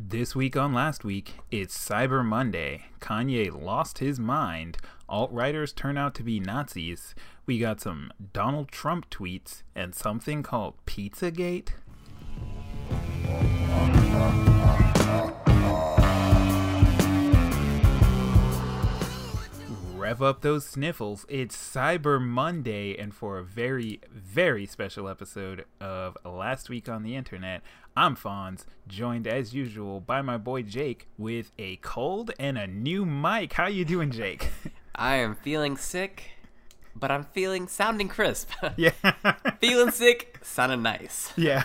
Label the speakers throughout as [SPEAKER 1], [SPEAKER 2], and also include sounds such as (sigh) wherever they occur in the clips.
[SPEAKER 1] This week on last week, it's Cyber Monday. Kanye lost his mind. Alt writers turn out to be Nazis. We got some Donald Trump tweets and something called Pizzagate. Rev up those sniffles. It's Cyber Monday, and for a very, very special episode of Last Week on the Internet, I'm Fonz, joined as usual by my boy Jake with a cold and a new mic. How you doing, Jake? (laughs)
[SPEAKER 2] I am feeling sick, but I'm feeling sounding crisp. (laughs)
[SPEAKER 1] yeah,
[SPEAKER 2] feeling sick, sounding nice. (laughs)
[SPEAKER 1] yeah.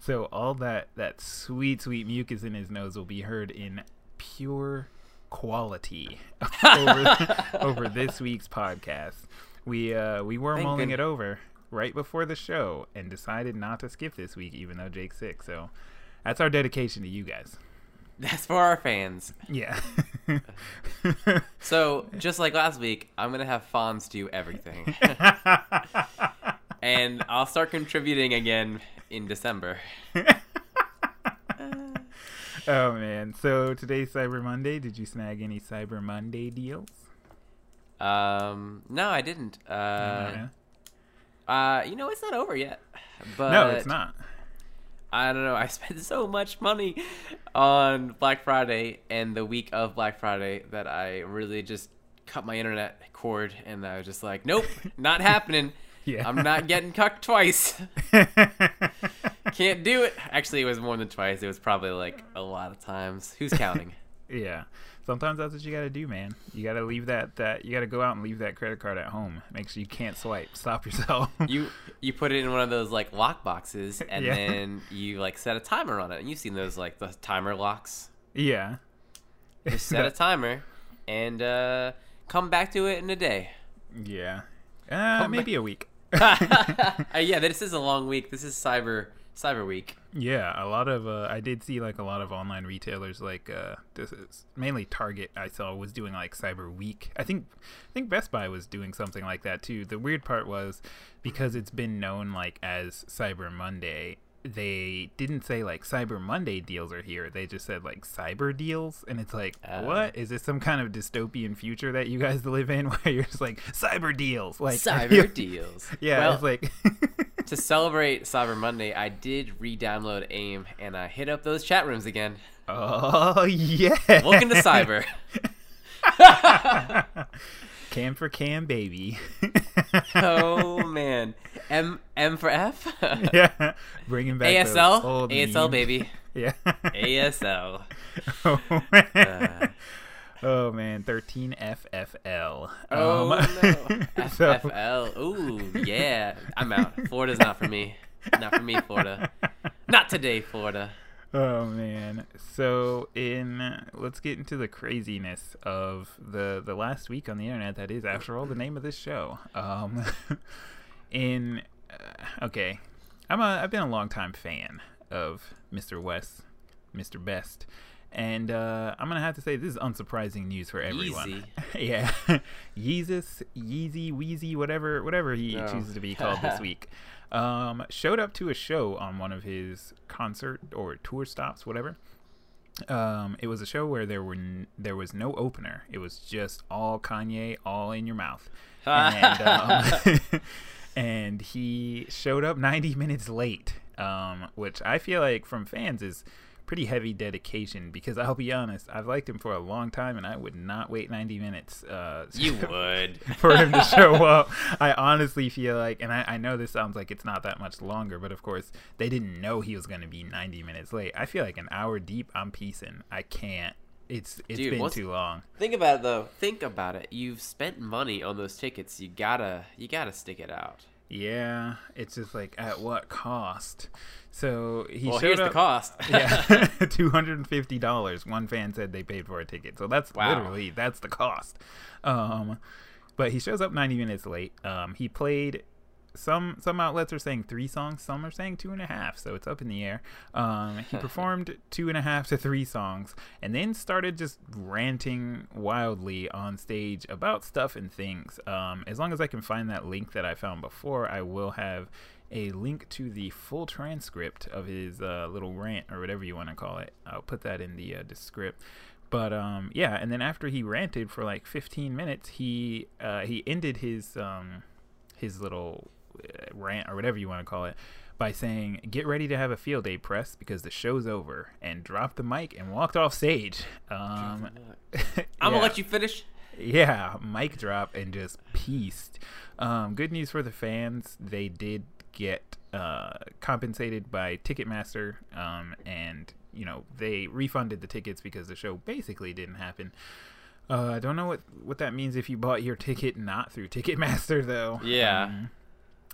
[SPEAKER 1] so all that that sweet, sweet mucus in his nose will be heard in pure quality (laughs) over, over this week's podcast. We uh we were
[SPEAKER 2] Thank
[SPEAKER 1] mulling
[SPEAKER 2] good-
[SPEAKER 1] it over right before the show and decided not to skip this week, even though Jake's sick. So that's our dedication to you guys.
[SPEAKER 2] That's for our fans.
[SPEAKER 1] Yeah.
[SPEAKER 2] So, just like last week, I'm going to have Fonz do everything. (laughs) and I'll start contributing again in December. (laughs) (laughs)
[SPEAKER 1] oh man. So today's Cyber Monday. Did you snag any Cyber Monday deals?
[SPEAKER 2] Um, no, I didn't. Uh,
[SPEAKER 1] Yeah.
[SPEAKER 2] uh, you know, it's not over yet. But
[SPEAKER 1] no, it's not.
[SPEAKER 2] I don't know. I (laughs) spent so much money on Black Friday and the week of Black Friday that I really just cut my internet cord and I was just like, nope, (laughs) not happening.
[SPEAKER 1] Yeah.
[SPEAKER 2] I'm not getting cucked twice. Can't do it. Actually, it was more than twice. It was probably like a lot of times. Who's (laughs) counting?
[SPEAKER 1] yeah. Sometimes that's what you gotta do, man. You gotta leave that that you gotta go out and leave that credit card at home. Make sure you can't swipe. Stop (laughs) yourself.
[SPEAKER 2] you you put it in one of those like lock boxes (laughs) and
[SPEAKER 1] Yeah.
[SPEAKER 2] then you like set a timer on it. And you've seen those like the timer locks.
[SPEAKER 1] yeah.
[SPEAKER 2] Just set a timer and uh, come back to it in a day.
[SPEAKER 1] Yeah. Uh, maybe a week.
[SPEAKER 2] uh, yeah, this is a long week. This is Cyber Cyber Week.
[SPEAKER 1] Yeah, a lot of uh, I did see like a lot of online retailers like uh this is mainly Target I saw was doing like Cyber Week. I think I think Best Buy was doing something like that too. The weird part was because it's been known like as Cyber Monday, they didn't say like Cyber Monday deals are here. They just said like cyber deals and it's like
[SPEAKER 2] Uh.
[SPEAKER 1] what? Is this some kind of dystopian future that you guys (laughs) live in where you're just like cyber deals? Like (laughs)
[SPEAKER 2] Cyber (laughs) deals.
[SPEAKER 1] Yeah,
[SPEAKER 2] Well,
[SPEAKER 1] it's like
[SPEAKER 2] to celebrate Cyber Monday, I did re-download AIM and I hit up those chat rooms again.
[SPEAKER 1] Oh yeah.
[SPEAKER 2] Welcome to Cyber.
[SPEAKER 1] Cam for cam, baby. (laughs)
[SPEAKER 2] oh (laughs) man, M M for F. (laughs)
[SPEAKER 1] yeah, bringing back
[SPEAKER 2] ASL, ASL
[SPEAKER 1] memes.
[SPEAKER 2] baby,
[SPEAKER 1] Yeah.
[SPEAKER 2] ASL.
[SPEAKER 1] oh, man.
[SPEAKER 2] Uh,
[SPEAKER 1] oh man, thirteen FFL.
[SPEAKER 2] Oh
[SPEAKER 1] Um,
[SPEAKER 2] no,
[SPEAKER 1] so-
[SPEAKER 2] FFL. Ooh, yeah, I'm out. Florida's not for me. Not for me, Florida. Not today, Florida.
[SPEAKER 1] Oh man. So in let's get into the craziness of the the last week on the internet that is after all the name of this show. Um (laughs) in uh, okay. I'm a I've been a long time fan of Mr. West, Mr. Best. And uh, I'm gonna have to say this is unsurprising news for everyone. (laughs) yeah, (laughs) Yeezus, Yeezy, Wheezy, whatever, whatever he
[SPEAKER 2] No.
[SPEAKER 1] chooses to be called this week, um, showed up to a show on one of his concert or tour stops, whatever. Um, it was a show where there were n- there was no opener. It was just all Kanye, all in your mouth, (laughs) and um, (laughs) and he showed up 90 minutes late, um, which I feel like from fans is pretty heavy dedication because I'll be honest, I've liked him for a long time and I would not wait 90 minutes uh, (laughs)
[SPEAKER 2] You would. (laughs)
[SPEAKER 1] for him to show up. I honestly feel like, and I, I know this sounds like it's not that much longer, but of course they didn't know he was going to be 90 minutes late. I feel like an hour deep, I'm piecing. I can't. It's it's
[SPEAKER 2] Dude,
[SPEAKER 1] been too long.
[SPEAKER 2] Think about it though. Think about it. You've spent money on those tickets. You gotta, you gotta stick it out.
[SPEAKER 1] Yeah, it's just like at what cost? So he
[SPEAKER 2] well,
[SPEAKER 1] showed
[SPEAKER 2] here's
[SPEAKER 1] up.
[SPEAKER 2] the cost. (laughs)
[SPEAKER 1] yeah, (laughs) two hundred and fifty dollars. One fan said they paid for a ticket, so that's
[SPEAKER 2] Wow.
[SPEAKER 1] literally that's the cost. Um, but he shows up ninety minutes late. Um, he played. Some some outlets are saying three songs, some are saying two and a half, so it's up in the air. Um, he (laughs) performed two and a half to three songs, and then started just ranting wildly on stage about stuff and things. Um, as long as I can find that link that I found before, I will have a link to the full transcript of his uh, little rant or whatever you want to call it. I'll put that in the uh, descript. But um, yeah, and then after he ranted for like 15 minutes, he uh, he ended his um, his little rant or whatever you want to call it by saying, "Get ready to have a field day, press, because the show's over," and dropped the mic and walked off stage. Um, (laughs)
[SPEAKER 2] I'm gonna let you finish.
[SPEAKER 1] Yeah, mic drop and just pieced. Um, good news for the fans. They did get uh, compensated by Ticketmaster, um, and you know they refunded the tickets because the show basically didn't happen. Uh, I don't know what what that means if you bought your ticket not through Ticketmaster though.
[SPEAKER 2] Yeah.
[SPEAKER 1] Um,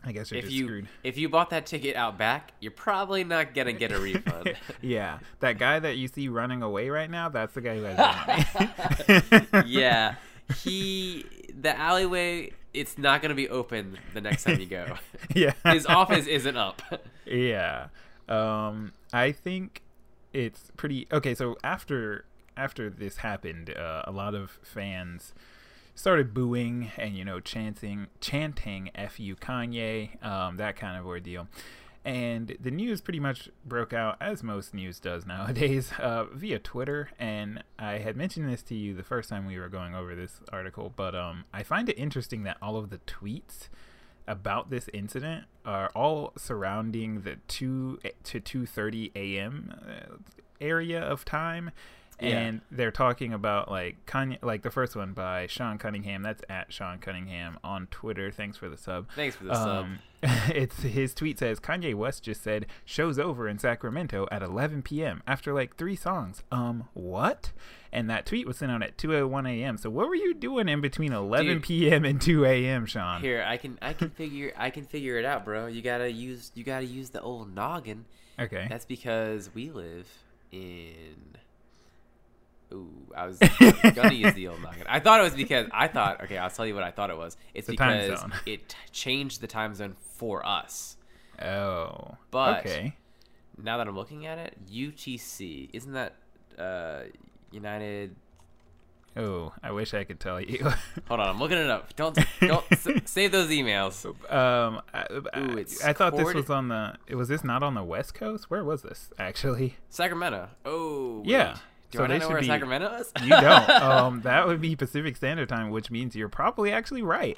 [SPEAKER 1] I guess you're
[SPEAKER 2] If you
[SPEAKER 1] screwed.
[SPEAKER 2] if you bought that ticket out back, you're probably not gonna get a refund. (laughs)
[SPEAKER 1] yeah, that guy that you see running away right now, that's the guy who has (laughs) money. (laughs)
[SPEAKER 2] yeah, he the alleyway. It's not gonna be open the next time you go.
[SPEAKER 1] yeah.
[SPEAKER 2] His office isn't up.
[SPEAKER 1] yeah um i think it's pretty okay so after after this happened uh, a lot of fans started booing and you know chanting chanting fu kanye um, that kind of ordeal and the news pretty much broke out as most news does (laughs) nowadays uh, via twitter and i had mentioned this to you the first time we were going over this article but um, i find it interesting that all of the tweets about this incident are all surrounding the 2 to 2:30 a.m. uh, area of time
[SPEAKER 2] Yeah.
[SPEAKER 1] and they're talking about like Kanye like the first one by Sean Cunningham that's at Sean Cunningham on Twitter thanks for the sub
[SPEAKER 2] Thanks for the sub.
[SPEAKER 1] um, (laughs) it's his tweet says Kanye West just said shows over in Sacramento at 11 p.m. after like three songs. Um, what? And that tweet was sent out at 2:01 a.m. So what were you doing in between 11
[SPEAKER 2] Dude.
[SPEAKER 1] p.m. and 2 a.m. Sean?
[SPEAKER 2] Here, I can I can figure I can figure it out, bro. You gotta use you gotta use the old noggin.
[SPEAKER 1] Okay.
[SPEAKER 2] That's because we live in. Ooh, I was gonna use the old noggin. I thought it was because I thought. Okay, I'll tell you what I thought it was. It's
[SPEAKER 1] The
[SPEAKER 2] because it changed the time zone for us.
[SPEAKER 1] oh.
[SPEAKER 2] But-
[SPEAKER 1] okay.
[SPEAKER 2] Now that I'm looking at it, UTC isn't that uh, United?
[SPEAKER 1] Oh, I wish I could tell you. (laughs)
[SPEAKER 2] Hold on, I'm looking it up. Don't don't s- (laughs) save those emails.
[SPEAKER 1] um, I, I-
[SPEAKER 2] Ooh, it's
[SPEAKER 1] I thought this was on the. It was this not on the West Coast? Where was this actually?
[SPEAKER 2] Sacramento. Oh, wait.
[SPEAKER 1] Yeah.
[SPEAKER 2] Do
[SPEAKER 1] So
[SPEAKER 2] I
[SPEAKER 1] they
[SPEAKER 2] know
[SPEAKER 1] should
[SPEAKER 2] where
[SPEAKER 1] be-
[SPEAKER 2] Sacramento is? (laughs)
[SPEAKER 1] You don't. (laughs) um, that would be Pacific Standard Time, which means you're probably actually right.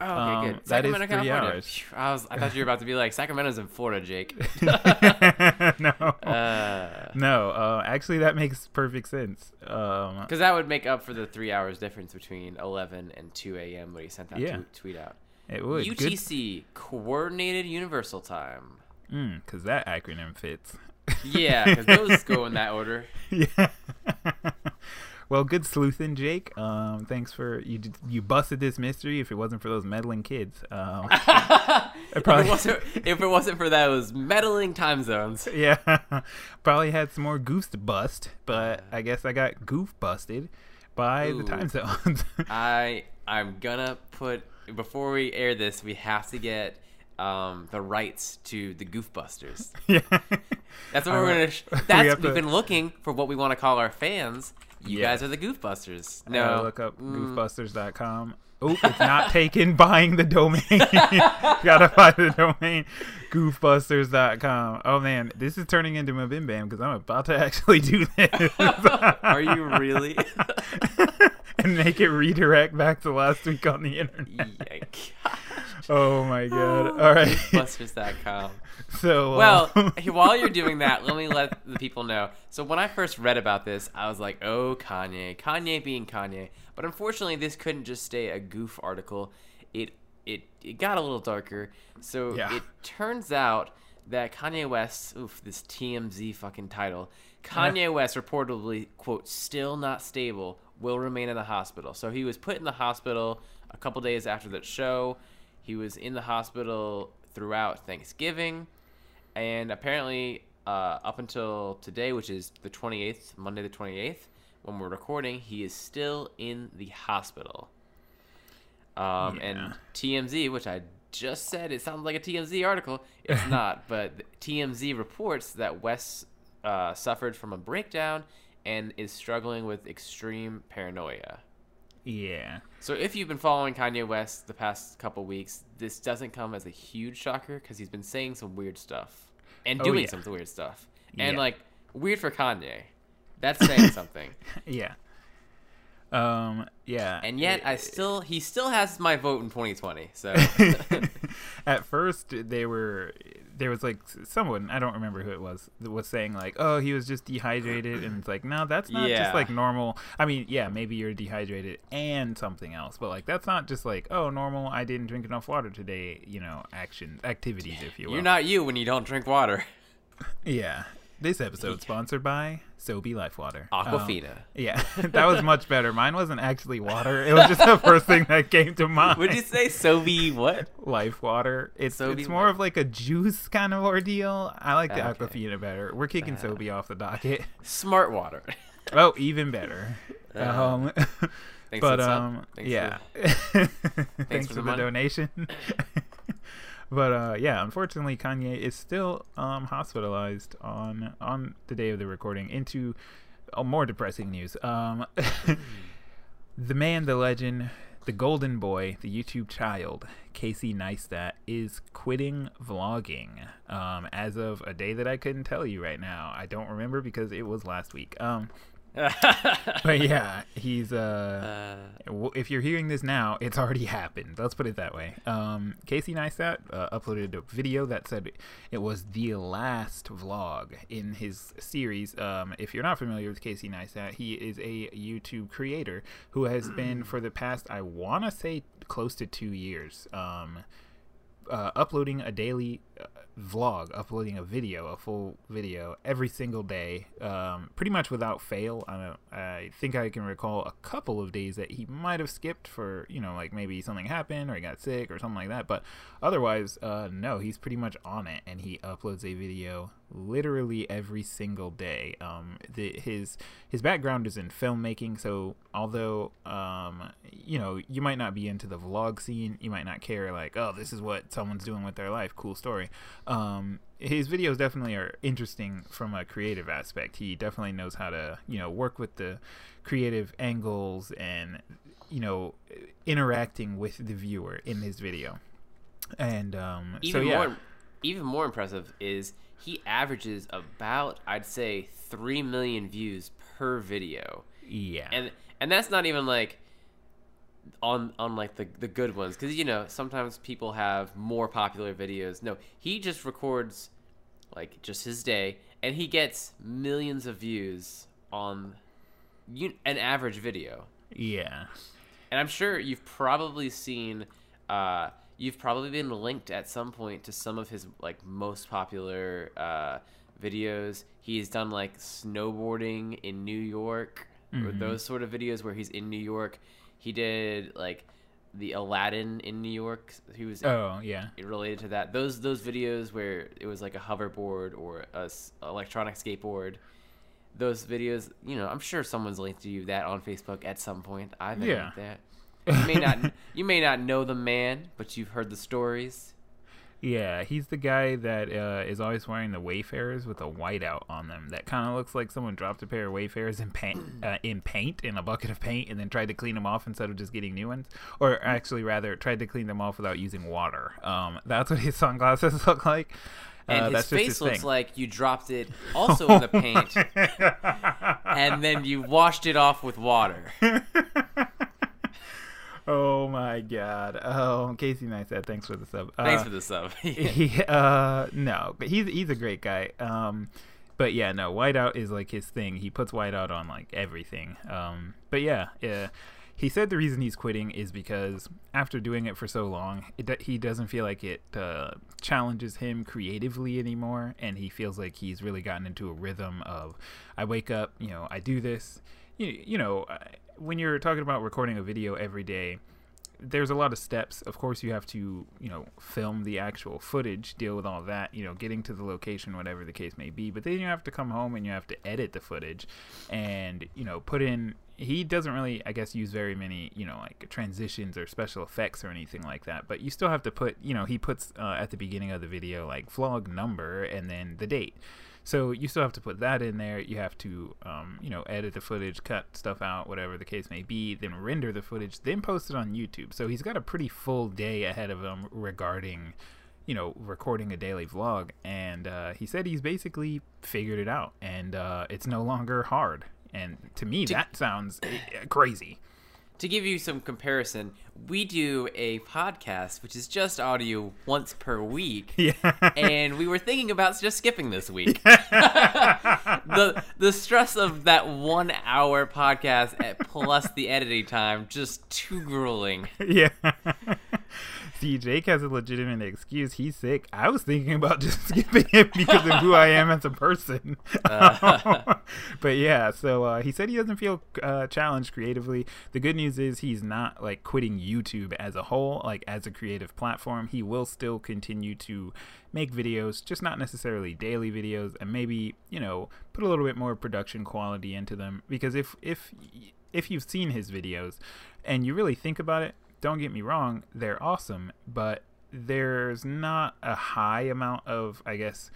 [SPEAKER 2] Oh, okay,
[SPEAKER 1] Um,
[SPEAKER 2] good.
[SPEAKER 1] that is
[SPEAKER 2] Sacramento,
[SPEAKER 1] three
[SPEAKER 2] California.
[SPEAKER 1] hours.
[SPEAKER 2] I was, I thought you were about to be like Sacramento's in Florida, Jake. (laughs)
[SPEAKER 1] no.
[SPEAKER 2] Uh,
[SPEAKER 1] no. Uh, actually, that makes perfect sense. Um,
[SPEAKER 2] because that would make up for the three hours difference between 11 and 2 a.m. when he sent that
[SPEAKER 1] Yeah.
[SPEAKER 2] tweet, tweet out.
[SPEAKER 1] it would. Good.
[SPEAKER 2] UTC, Coordinated Universal Time.
[SPEAKER 1] Because that acronym fits.
[SPEAKER 2] Yeah, because those go in that order. (laughs)
[SPEAKER 1] yeah. well, good sleuthing, Jake. Um, thanks for you. You busted this mystery. If it wasn't for those meddling kids, um, (laughs)
[SPEAKER 2] if,
[SPEAKER 1] probably-
[SPEAKER 2] it wasn't, if it wasn't for those meddling time zones. (laughs)
[SPEAKER 1] yeah, probably had some more goose to bust. But I guess I got goof busted by the time zones.
[SPEAKER 2] I I'm gonna put before we air this, we have to get um, the rights to the Goofbusters.
[SPEAKER 1] yeah.
[SPEAKER 2] That's what we're gonna. Sh- (laughs)
[SPEAKER 1] We
[SPEAKER 2] that's
[SPEAKER 1] have
[SPEAKER 2] been looking for what we want to call our fans. You guys are the Goofbusters. No,
[SPEAKER 1] look up
[SPEAKER 2] Mm.
[SPEAKER 1] goofbusters.com. Oh, it's not taken (laughs) buying the domain. (laughs) Gotta buy the domain. Goofbusters.com. Oh man, this is turning into my Bim Bam because I'm about to actually do this.
[SPEAKER 2] Are you really?
[SPEAKER 1] and make it redirect back to last week on the internet.
[SPEAKER 2] yeah.
[SPEAKER 1] Oh my god. All right.
[SPEAKER 2] Goofbusters.com. (laughs)
[SPEAKER 1] So, uh,
[SPEAKER 2] Well, (laughs) while you're doing that, let me let the people know. So when I first read about this, I was like, "Oh, Kanye, Kanye being Kanye." But unfortunately, this couldn't just stay a goof article. It it it got a little darker. So
[SPEAKER 1] Yeah.
[SPEAKER 2] it turns out that Kanye West, oof, this TMZ fucking title. Kanye (laughs) West reportedly, quote, still not stable, will remain in the hospital. So he was put in the hospital a couple days after that show. He was in the hospital throughout Thanksgiving. And apparently, uh, up until today, which is the 28th, Monday the 28th, when we're recording, he is still in the hospital. Um, And TMZ, which I just said, it sounds like a TMZ article. It's (laughs) not, but TMZ reports that West uh, suffered from a breakdown and is struggling with extreme paranoia.
[SPEAKER 1] Yeah.
[SPEAKER 2] So if you've been following Kanye West the past couple weeks, this doesn't come as a huge shocker because he's been saying some weird stuff and
[SPEAKER 1] Oh,
[SPEAKER 2] doing
[SPEAKER 1] yeah.
[SPEAKER 2] some weird stuff, and
[SPEAKER 1] Yeah.
[SPEAKER 2] like weird for Kanye. That's saying (laughs) something.
[SPEAKER 1] Yeah. Um. Yeah.
[SPEAKER 2] And yet, I still he still has my vote in 2020. So (laughs)
[SPEAKER 1] At first, they were there was like someone I don't remember who it was that was saying like, "Oh, he was just dehydrated," and it's like, no, that's not
[SPEAKER 2] Yeah.
[SPEAKER 1] just like normal. I mean, yeah, maybe you're dehydrated and something else, but like that's not just like, oh, normal. I didn't drink enough water today. You know, actions, activities, if you will.
[SPEAKER 2] you're not you when you don't drink water. (laughs)
[SPEAKER 1] Yeah. This episode sponsored by Sobe Life Water. Um,
[SPEAKER 2] Aquafina.
[SPEAKER 1] yeah, (laughs) that was much better. Mine wasn't actually water. It was just the (laughs) first thing that came to mind.
[SPEAKER 2] Would you say Sobe what?
[SPEAKER 1] Life water. It's
[SPEAKER 2] Sobe
[SPEAKER 1] it's more of like a juice kind of ordeal. I like the
[SPEAKER 2] Okay.
[SPEAKER 1] Aquafina better. We're kicking
[SPEAKER 2] Uh.
[SPEAKER 1] Sobe off the docket.
[SPEAKER 2] Smart water. (laughs)
[SPEAKER 1] Oh, even better.
[SPEAKER 2] Uh,
[SPEAKER 1] um,
[SPEAKER 2] Thanks
[SPEAKER 1] but
[SPEAKER 2] for
[SPEAKER 1] um,
[SPEAKER 2] Thanks
[SPEAKER 1] yeah.
[SPEAKER 2] for
[SPEAKER 1] Thanks,
[SPEAKER 2] for
[SPEAKER 1] for,
[SPEAKER 2] the
[SPEAKER 1] the, donation. But uh, yeah, unfortunately, Kanye is still um, hospitalized on on the day of the recording. Into oh, more depressing news. Um, (laughs) the man, the legend, the golden boy, the YouTube child, Casey Neistat, is quitting vlogging. Um, as of a day that I couldn't tell you right now. I don't remember because it was last week. Um, (laughs) but yeah, he's uh
[SPEAKER 2] Uh,
[SPEAKER 1] if you're hearing this now, it's already happened. Let's put it that way. Um, Casey Neistat uh, uploaded a video that said it was the last vlog in his series. Um, if you're not familiar with Casey Neistat, he is a YouTube creator who has been for the past, I want to say, close to two years. Um, uh, uploading a daily uh, vlog, uploading a video, a full video every single day, um, pretty much without fail. I I think I can recall a couple of days that he might have skipped for, you know, like maybe something happened or he got sick or something like that. But otherwise, uh, no, he's pretty much on it, and he uploads a video literally every single day. Um, the, his his background is in filmmaking, so although um, you know you might not be into the vlog scene, you might not care like, oh, this is what someone's doing with their life, cool story. Um, his videos definitely are interesting from a creative aspect. He definitely knows how to you know work with the creative angles and you know interacting with the viewer in his video. And um,
[SPEAKER 2] even
[SPEAKER 1] so yeah.
[SPEAKER 2] more, even more impressive is he averages about I'd say three million views per video,
[SPEAKER 1] yeah.
[SPEAKER 2] and and that's not even like on on like the the good ones because you know sometimes people have more popular videos. No, he just records like just his day, and he gets millions of views on you, an average video.
[SPEAKER 1] yeah.
[SPEAKER 2] And I'm sure you've probably seen, uh, you've probably been linked at some point to some of his like most popular uh, videos. He's done like snowboarding in New York, or
[SPEAKER 1] Mhm.
[SPEAKER 2] those sort of videos where he's in New York. He did like the Aladdin in New York. He was
[SPEAKER 1] Oh yeah.
[SPEAKER 2] related to that. Those those videos where it was like a hoverboard or a s- electronic skateboard. Those videos, you know, I'm sure someone's linked to you that on Facebook at some point. I've
[SPEAKER 1] Yeah.
[SPEAKER 2] linked that. You may not (laughs) you may not know the man, but you've heard the stories.
[SPEAKER 1] Yeah, he's the guy that uh, is always wearing the Wayfarers with a whiteout on them. That kind of looks like someone dropped a pair of Wayfarers in paint, (clears throat) uh, in paint, in a bucket of paint, and then tried to clean them off instead of just getting new ones. Or actually, rather, tried to clean them off without using water. Um, that's what his (laughs) sunglasses (laughs) look like.
[SPEAKER 2] And
[SPEAKER 1] uh,
[SPEAKER 2] his
[SPEAKER 1] that's just
[SPEAKER 2] face
[SPEAKER 1] his
[SPEAKER 2] looks
[SPEAKER 1] thing.
[SPEAKER 2] like you dropped it also in the paint and then you washed it off with water.
[SPEAKER 1] Oh my god. Oh, Casey Neistat, thanks for the sub.
[SPEAKER 2] Thanks
[SPEAKER 1] Uh,
[SPEAKER 2] for the sub. (laughs) (laughs)
[SPEAKER 1] he, uh, no, but he's he's a great guy. Um, but yeah, no, whiteout is like his thing. He puts whiteout on like everything. Um, but yeah, yeah. He said the reason he's quitting is because after doing it for so long, it, he doesn't feel like it uh, challenges him creatively anymore, and he feels like he's really gotten into a rhythm of, I wake up, you know, I do this, you, you know, when you're talking about recording a video every day, there's a lot of steps. Of course, you have to, you know, film the actual footage, deal with all that, you know, getting to the location, whatever the case may be. But then you have to come home and you have to edit the footage and, you know, put in. He doesn't really, I guess, use very many, you know, like transitions or special effects or anything like that. But you still have to put, you know, he puts uh, at the beginning of the video, like vlog number and then the date. So you still have to put that in there. You have to, um, you know, edit the footage, cut stuff out, whatever the case may be, then render the footage, then post it on YouTube. So he's got a pretty full day ahead of him regarding, you know, recording a daily vlog. And uh, he said he's basically figured it out, and uh, it's no longer hard. And to me, that sounds eh, crazy.
[SPEAKER 2] To give you some comparison, we do a podcast which is just audio once per week. (laughs)
[SPEAKER 1] Yeah.
[SPEAKER 2] and we were thinking about just skipping this week. (laughs) (laughs) the the stress of that one hour podcast plus the editing time just too grueling.
[SPEAKER 1] yeah. See, Jake has a legitimate excuse. He's sick. I was thinking about (laughs) just skipping it because of who I am as a person. (laughs) but yeah, so uh, he said he doesn't feel uh, challenged creatively. The good news is he's not like quitting YouTube as a whole, like as a creative platform. He will still continue to make videos, just not necessarily daily videos, and maybe you know put a little bit more production quality into them. Because if if if you've seen his videos and you really think about it, don't get me wrong, they're awesome, but there's not a high amount of, I guess,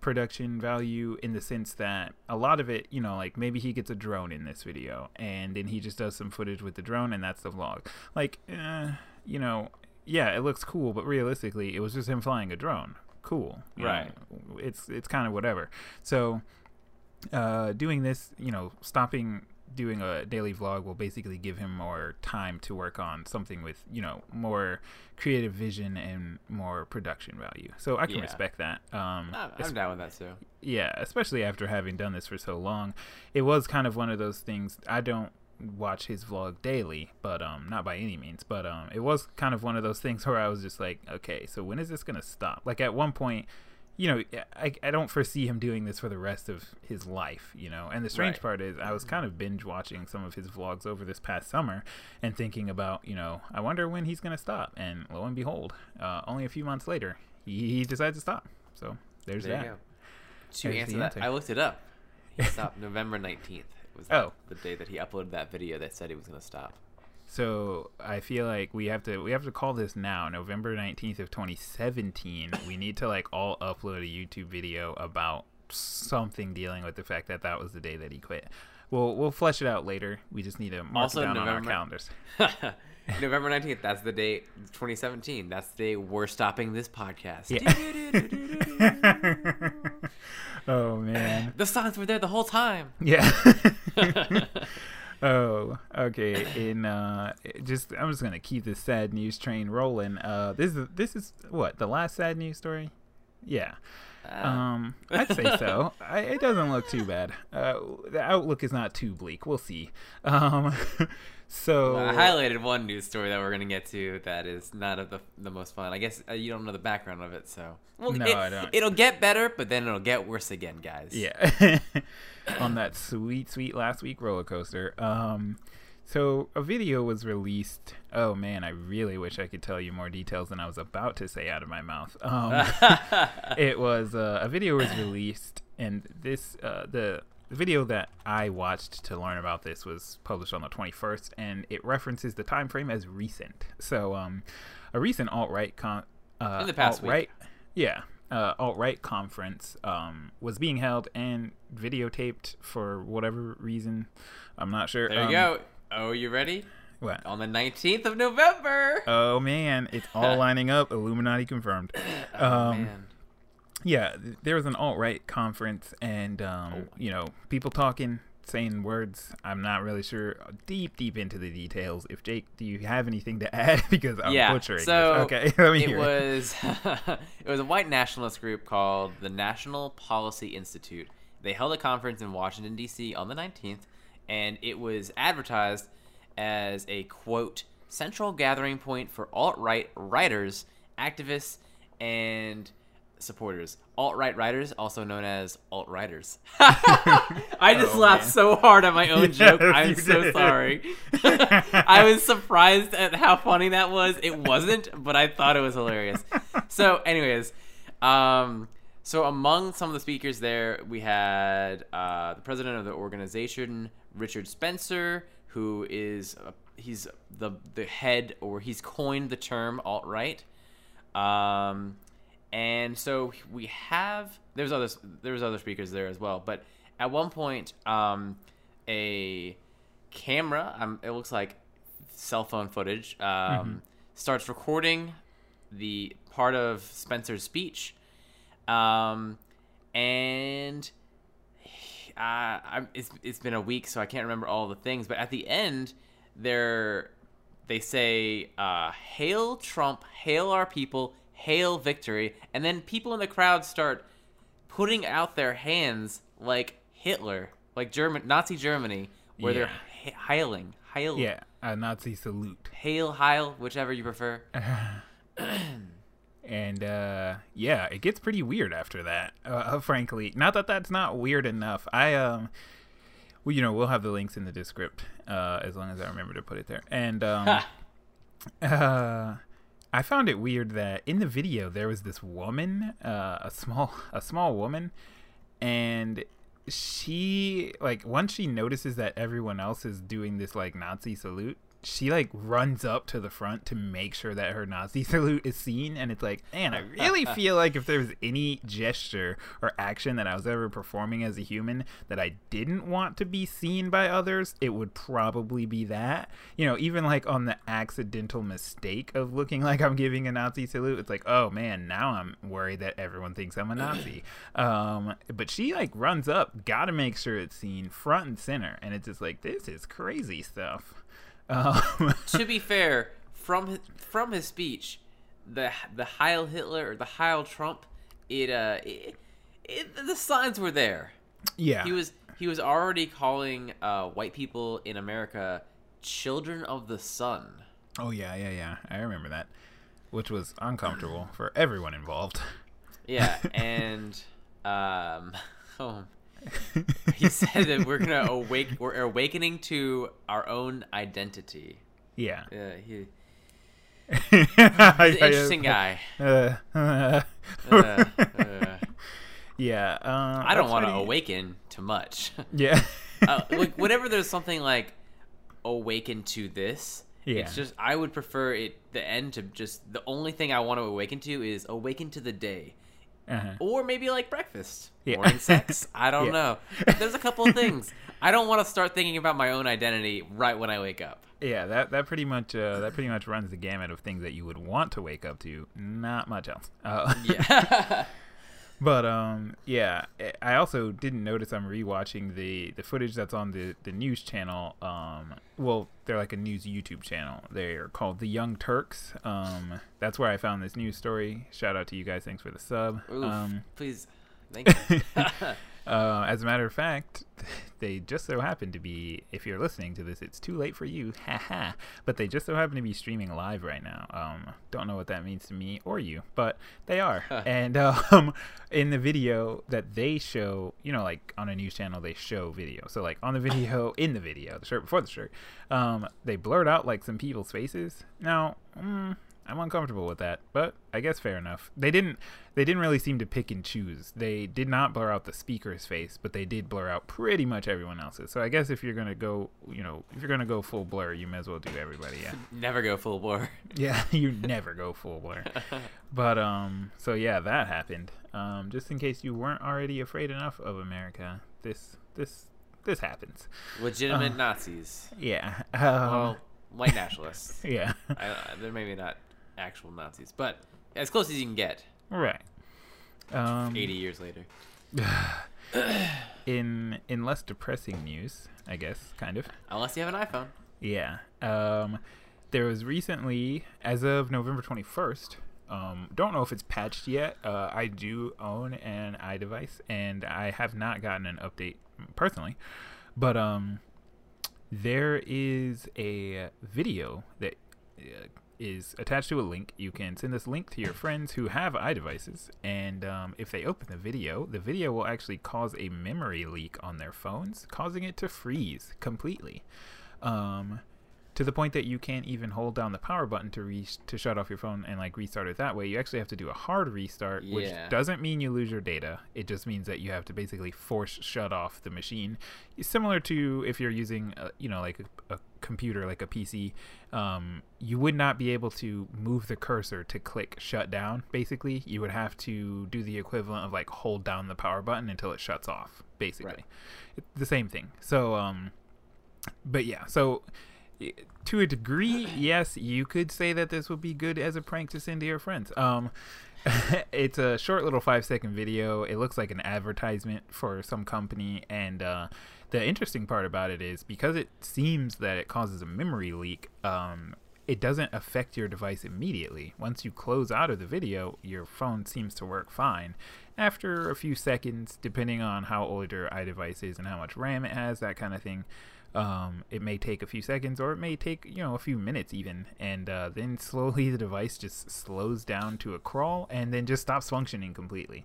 [SPEAKER 1] production value in the sense that a lot of it, you know, like maybe he gets a drone in this video and then he just does some footage with the drone and that's the vlog. Like, uh, you know, yeah, it looks cool, but realistically, it was just him flying a drone. Cool, you know,
[SPEAKER 2] Right.
[SPEAKER 1] it's it's kind of whatever. So, uh, doing this, you know, stopping doing a daily vlog will basically give him more time to work on something with, you know, more creative vision and more production value. So I can
[SPEAKER 2] Yeah.
[SPEAKER 1] respect that. Um,
[SPEAKER 2] I'm, I'm down with that too.
[SPEAKER 1] yeah, especially after having done this for so long, it was kind of one of those things. I don't watch his vlog daily, but um, not by any means. But um, it was kind of one of those things (laughs) where I was just like, okay, so when is this gonna stop? Like at one point, you know, I I don't foresee him doing this for the rest of his life, you know. And the strange
[SPEAKER 2] Right.
[SPEAKER 1] part is, I was kind of binge watching some of his vlogs over this past summer and thinking about, you know, I wonder when he's gonna stop. And lo and behold, uh, only a few months later, he, he decides to stop. So there's
[SPEAKER 2] There
[SPEAKER 1] that.
[SPEAKER 2] To
[SPEAKER 1] There's
[SPEAKER 2] answer
[SPEAKER 1] the
[SPEAKER 2] that,
[SPEAKER 1] answer.
[SPEAKER 2] I looked it up. He (laughs) stopped November 19th. Was
[SPEAKER 1] Oh.
[SPEAKER 2] the day that he uploaded that video that said he was going to stop.
[SPEAKER 1] So I feel like we have to we have to call this now, November nineteenth of twenty seventeen. we need to like all upload a YouTube video about something dealing with the fact that that was the day that he quit. We'll we'll flesh it out later. We just need to mark
[SPEAKER 2] Also
[SPEAKER 1] it down on our calendars. (laughs)
[SPEAKER 2] November 19th, that's the date, 2017. That's the day we're stopping this podcast.
[SPEAKER 1] Yeah. oh man.
[SPEAKER 2] the signs were there the whole time.
[SPEAKER 1] Yeah. (laughs) (laughs) oh, okay. In uh, just I'm just gonna keep this sad news train rolling. Uh, this is this is what the last sad news story. Yeah.
[SPEAKER 2] Uh,
[SPEAKER 1] Um, I'd say so. (laughs) I, it doesn't look too bad. Uh, the outlook is not too bleak. We'll see. Um, (laughs) so
[SPEAKER 2] I highlighted one news story that we're gonna get to that is not of the the most fun. I guess uh, you don't know the background of it, so well,
[SPEAKER 1] No,
[SPEAKER 2] it,
[SPEAKER 1] I don't.
[SPEAKER 2] It'll get better, but then it'll get worse again, guys.
[SPEAKER 1] yeah, (laughs) on that sweet, sweet last week roller coaster. Um, so a video was released. Oh man, I really wish I could tell you more details than I was about to say out of my mouth. Um, (laughs) it was uh, a video was released, and this uh, the the video that I watched to learn about this was published on the 21st, and it references the time frame as recent. So, um, a recent alt right con uh,
[SPEAKER 2] In the past week.
[SPEAKER 1] alt-right, yeah, uh, alt right conference um, was being held and videotaped for whatever reason. I'm not sure.
[SPEAKER 2] there you
[SPEAKER 1] Um,
[SPEAKER 2] go. Oh, you ready?
[SPEAKER 1] What?
[SPEAKER 2] On the 19th of November.
[SPEAKER 1] Oh man, it's all (laughs) lining up. Illuminati confirmed. (clears throat)
[SPEAKER 2] oh
[SPEAKER 1] um,
[SPEAKER 2] man.
[SPEAKER 1] yeah, there was an alt right conference, and um,
[SPEAKER 2] Oh.
[SPEAKER 1] you know, people talking, saying words. I'm not really sure. Deep, deep into the details. If Jake, do you have anything to (laughs) add? because I'm
[SPEAKER 2] yeah.
[SPEAKER 1] butchering.
[SPEAKER 2] so
[SPEAKER 1] this. okay, (laughs) let me
[SPEAKER 2] it
[SPEAKER 1] hear
[SPEAKER 2] was (laughs) it was a white nationalist group called the National Policy Institute. They held a conference in Washington D.C. on the 19th, and it was advertised as a quote central gathering point for alt right writers, activists, and supporters. Alt right writers, also known as alt writers. (laughs) (laughs) I just
[SPEAKER 1] Oh,
[SPEAKER 2] laughed
[SPEAKER 1] man.
[SPEAKER 2] so hard at my own (laughs) joke. I'm so
[SPEAKER 1] did.
[SPEAKER 2] sorry. I was surprised at how funny that was. It wasn't, but I thought it was hilarious. So, anyways, um, so among some of the speakers there, we had uh, the president of the organization, Richard Spencer, who is uh, he's the the head or he's coined the term alt right. Um, and so we have there's other there's other speakers there as well. But at one point, um, a camera, um, it looks like cell phone footage, um, starts recording the part of Spencer's speech, um, and uh, I'm, it's it's been a week, so I can't remember all the things. But at the end, they're they say, uh, "Hail Trump! Hail our people! Hail victory!" And then people in the crowd start putting out their hands like Hitler, like German Nazi Germany, where they're
[SPEAKER 1] Yeah.
[SPEAKER 2] ha- hailing, hail,
[SPEAKER 1] Yeah, a Nazi salute.
[SPEAKER 2] hail, heil, whichever you prefer. (laughs) (clears throat)
[SPEAKER 1] and uh yeah it gets pretty weird after that uh, frankly not that that's not weird enough i um well you know we'll have the links in the descript uh as long as i remember to put it there and um (laughs) (laughs) uh i found it weird that in the video there was this woman uh a small (laughs) a small woman and she like once she notices that everyone else is doing this like nazi salute she like runs up to the front to make sure that her nazi (laughs) salute is seen and it's like man i really (laughs) feel like if there was any gesture or action that i was ever performing as a human that i didn't want to be seen by others it would probably be that. You know even like on the accidental mistake of looking (laughs) like i'm giving a nazi salute it's like oh man now i'm worried that everyone thinks i'm a nazi. Um but she like runs up gotta make sure it's seen front and center and it's just like this is crazy stuff um, (laughs)
[SPEAKER 2] to be fair, from his, from his speech, the the Heil Hitler or the Heil Trump, it uh, it, it, the signs were there.
[SPEAKER 1] yeah
[SPEAKER 2] He was he was already calling uh, white people in America children of the sun.
[SPEAKER 1] oh yeah yeah yeah i remember that which was uncomfortable for everyone involved
[SPEAKER 2] Yeah, (laughs) and um, (laughs) oh, (laughs) he said that we're gonna awake. We're awakening to our own identity.
[SPEAKER 1] yeah
[SPEAKER 2] Yeah, he, (laughs)
[SPEAKER 1] He's
[SPEAKER 2] an interesting guy.
[SPEAKER 1] uh, (laughs) uh,
[SPEAKER 2] Uh, uh,
[SPEAKER 1] yeah uh,
[SPEAKER 2] I don't want to awaken to much.
[SPEAKER 1] yeah
[SPEAKER 2] uh, like whenever there's something like awaken to this,
[SPEAKER 1] Yeah.
[SPEAKER 2] it's just I would prefer it the end to just the only thing I want to awaken to is awaken to the day.
[SPEAKER 1] Uh-huh.
[SPEAKER 2] Or maybe like breakfast,
[SPEAKER 1] Yeah.
[SPEAKER 2] morning sex. (laughs) I don't
[SPEAKER 1] Yeah.
[SPEAKER 2] know. There's a couple of things. (laughs) I don't want to start thinking about my own identity right when I wake up.
[SPEAKER 1] yeah that that pretty much uh, that pretty much runs the gamut of things that you would want to wake up to not much else uh,
[SPEAKER 2] Yeah. (laughs)
[SPEAKER 1] But um, yeah, I- also didn't notice I'm rewatching the the footage that's on the the news channel. Um, well, they're like a news YouTube channel. They're called the Young Turks. Um, that's where I found this news story. Shout out to you guys. Thanks for the sub.
[SPEAKER 2] Oof.
[SPEAKER 1] Um,
[SPEAKER 2] Please. Thank you. (laughs) (laughs)
[SPEAKER 1] uh, as a matter of fact, (laughs) they just so happen to be. If you're listening to this, it's too late for you. (laughs) Haha. but they just so happen to be streaming live right now. Um, don't know what that means to me or you, but they are. and (laughs) um, in the video that they show, you know, like on a news channel, they show video. So like on the video, in the video, the shirt before the shirt, um, they blurred out like some people's faces. Now. Mm, I'm uncomfortable with that, but I guess fair enough. They didn't they didn't really seem to pick and choose. They did not blur out the speaker's face, but they did blur out pretty much everyone else's. So I guess if you're gonna go, you know, if you're gonna go full blur, you may as well do everybody. Yeah, (laughs)
[SPEAKER 2] Never go full blur. (laughs)
[SPEAKER 1] yeah, (laughs) you never go full blur. But um, so yeah, that happened. Um, just in case you weren't already afraid enough of America, this this this happens.
[SPEAKER 2] Legitimate Nazis.
[SPEAKER 1] Yeah. Um,
[SPEAKER 2] Well, white nationalists.
[SPEAKER 1] yeah.
[SPEAKER 2] I, they're maybe not actual Nazis, but as close as you can get.
[SPEAKER 1] right. Um,
[SPEAKER 2] 80 years later. (sighs)
[SPEAKER 1] in in less depressing news, I guess, kind of.
[SPEAKER 2] Unless you have an iPhone.
[SPEAKER 1] Yeah. Um, there was recently, as of November 21st, um, don't know if it's patched yet. Uh, I do own an iDevice, and I have not gotten an update personally. But um, there is a video that uh, is attached to a link. You can send this link to your friends who have iDevices, and um, if they open the video, the video will actually cause a memory leak on their phones, causing it to freeze completely. Um, to the point that you can't even hold down the power button to re- to shut off your phone and like restart it that way. You actually have to do a hard restart, which doesn't mean you lose your data. It just means that you have to basically force shut off the machine, similar to if you're using, a, you know, like a, a computer, like a PC. Um, you would not be able to move the cursor to click shut down. Basically, you would have to do the equivalent of like hold down the power button until it shuts off. Basically,
[SPEAKER 2] Right.
[SPEAKER 1] The same thing. So, um, but yeah, so to a degree, yes, you could say that this would be good as a prank to send to your friends. Um, (laughs) it's a short little five second video. It looks like an advertisement for some company, and uh, the interesting part about it is because it seems that it causes a memory leak. Um, it doesn't affect your device immediately. Once you close out of the video, your phone seems to work fine. After a few seconds, depending on how old your iDevice is and how much RAM it has, that kind of thing, um, it may take a few seconds or it may take you know a few minutes even, and uh, then slowly (laughs) the device just slows down to a crawl and then just stops functioning completely.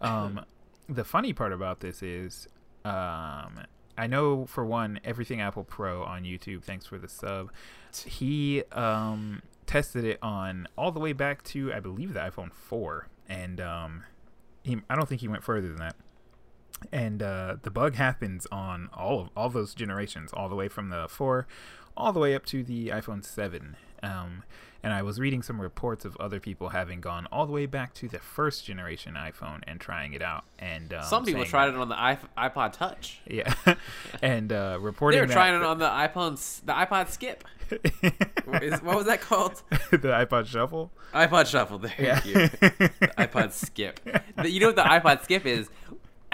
[SPEAKER 1] Um, (laughs) the funny part about this is, um, I know for one, EverythingApplePro on YouTube. Thanks for the sub. He um, tested it on all the way back to I believe the iPhone 4, and um, he, I don't think he went further than that. And uh, the bug happens on all of all those generations, all the way from the 4, all the way up to the iPhone 7. Um, and I was reading some reports of other people having gone all the way back to the first generation iPhone and trying it out. And um,
[SPEAKER 2] Some people tried
[SPEAKER 1] that-
[SPEAKER 2] it on the iP- iPod Touch.
[SPEAKER 1] Yeah, (laughs) and uh, reporting
[SPEAKER 2] They were
[SPEAKER 1] that-
[SPEAKER 2] trying it on the iPhone, the iPod Skip. (laughs) What was that called? (laughs)
[SPEAKER 1] the iPod Shuffle.
[SPEAKER 2] iPod Shuffle. There
[SPEAKER 1] Yeah.
[SPEAKER 2] you. The iPod Skip. You know what the iPod Skip is?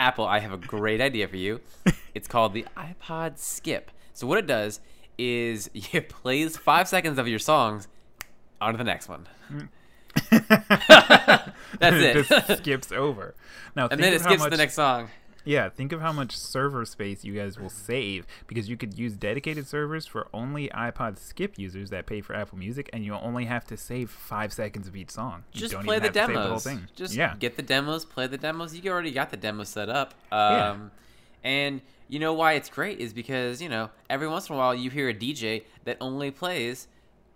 [SPEAKER 2] Apple, I have a great idea for you. (laughs) It's called the iPod Skip. So what it does is (laughs) it plays five seconds of your songs on to the next one. Mm. (laughs) That's
[SPEAKER 1] it
[SPEAKER 2] it.
[SPEAKER 1] just skips over. Now,
[SPEAKER 2] and then it skips to
[SPEAKER 1] much,
[SPEAKER 2] the next song.
[SPEAKER 1] Yeah, think of how much server space you guys will save because you could use dedicated servers for only iPod Skip users that pay for Apple Music, and you'll only have to save five seconds of each song. You
[SPEAKER 2] Just
[SPEAKER 1] don't
[SPEAKER 2] play
[SPEAKER 1] even
[SPEAKER 2] the
[SPEAKER 1] have to save
[SPEAKER 2] demos.
[SPEAKER 1] the whole thing.
[SPEAKER 2] Just
[SPEAKER 1] yeah,
[SPEAKER 2] get the demos, play the demos. You already got the demo set up. Um,
[SPEAKER 1] Yeah.
[SPEAKER 2] And you know why it's great is because, you know, every once in a while you hear a DJ that only plays,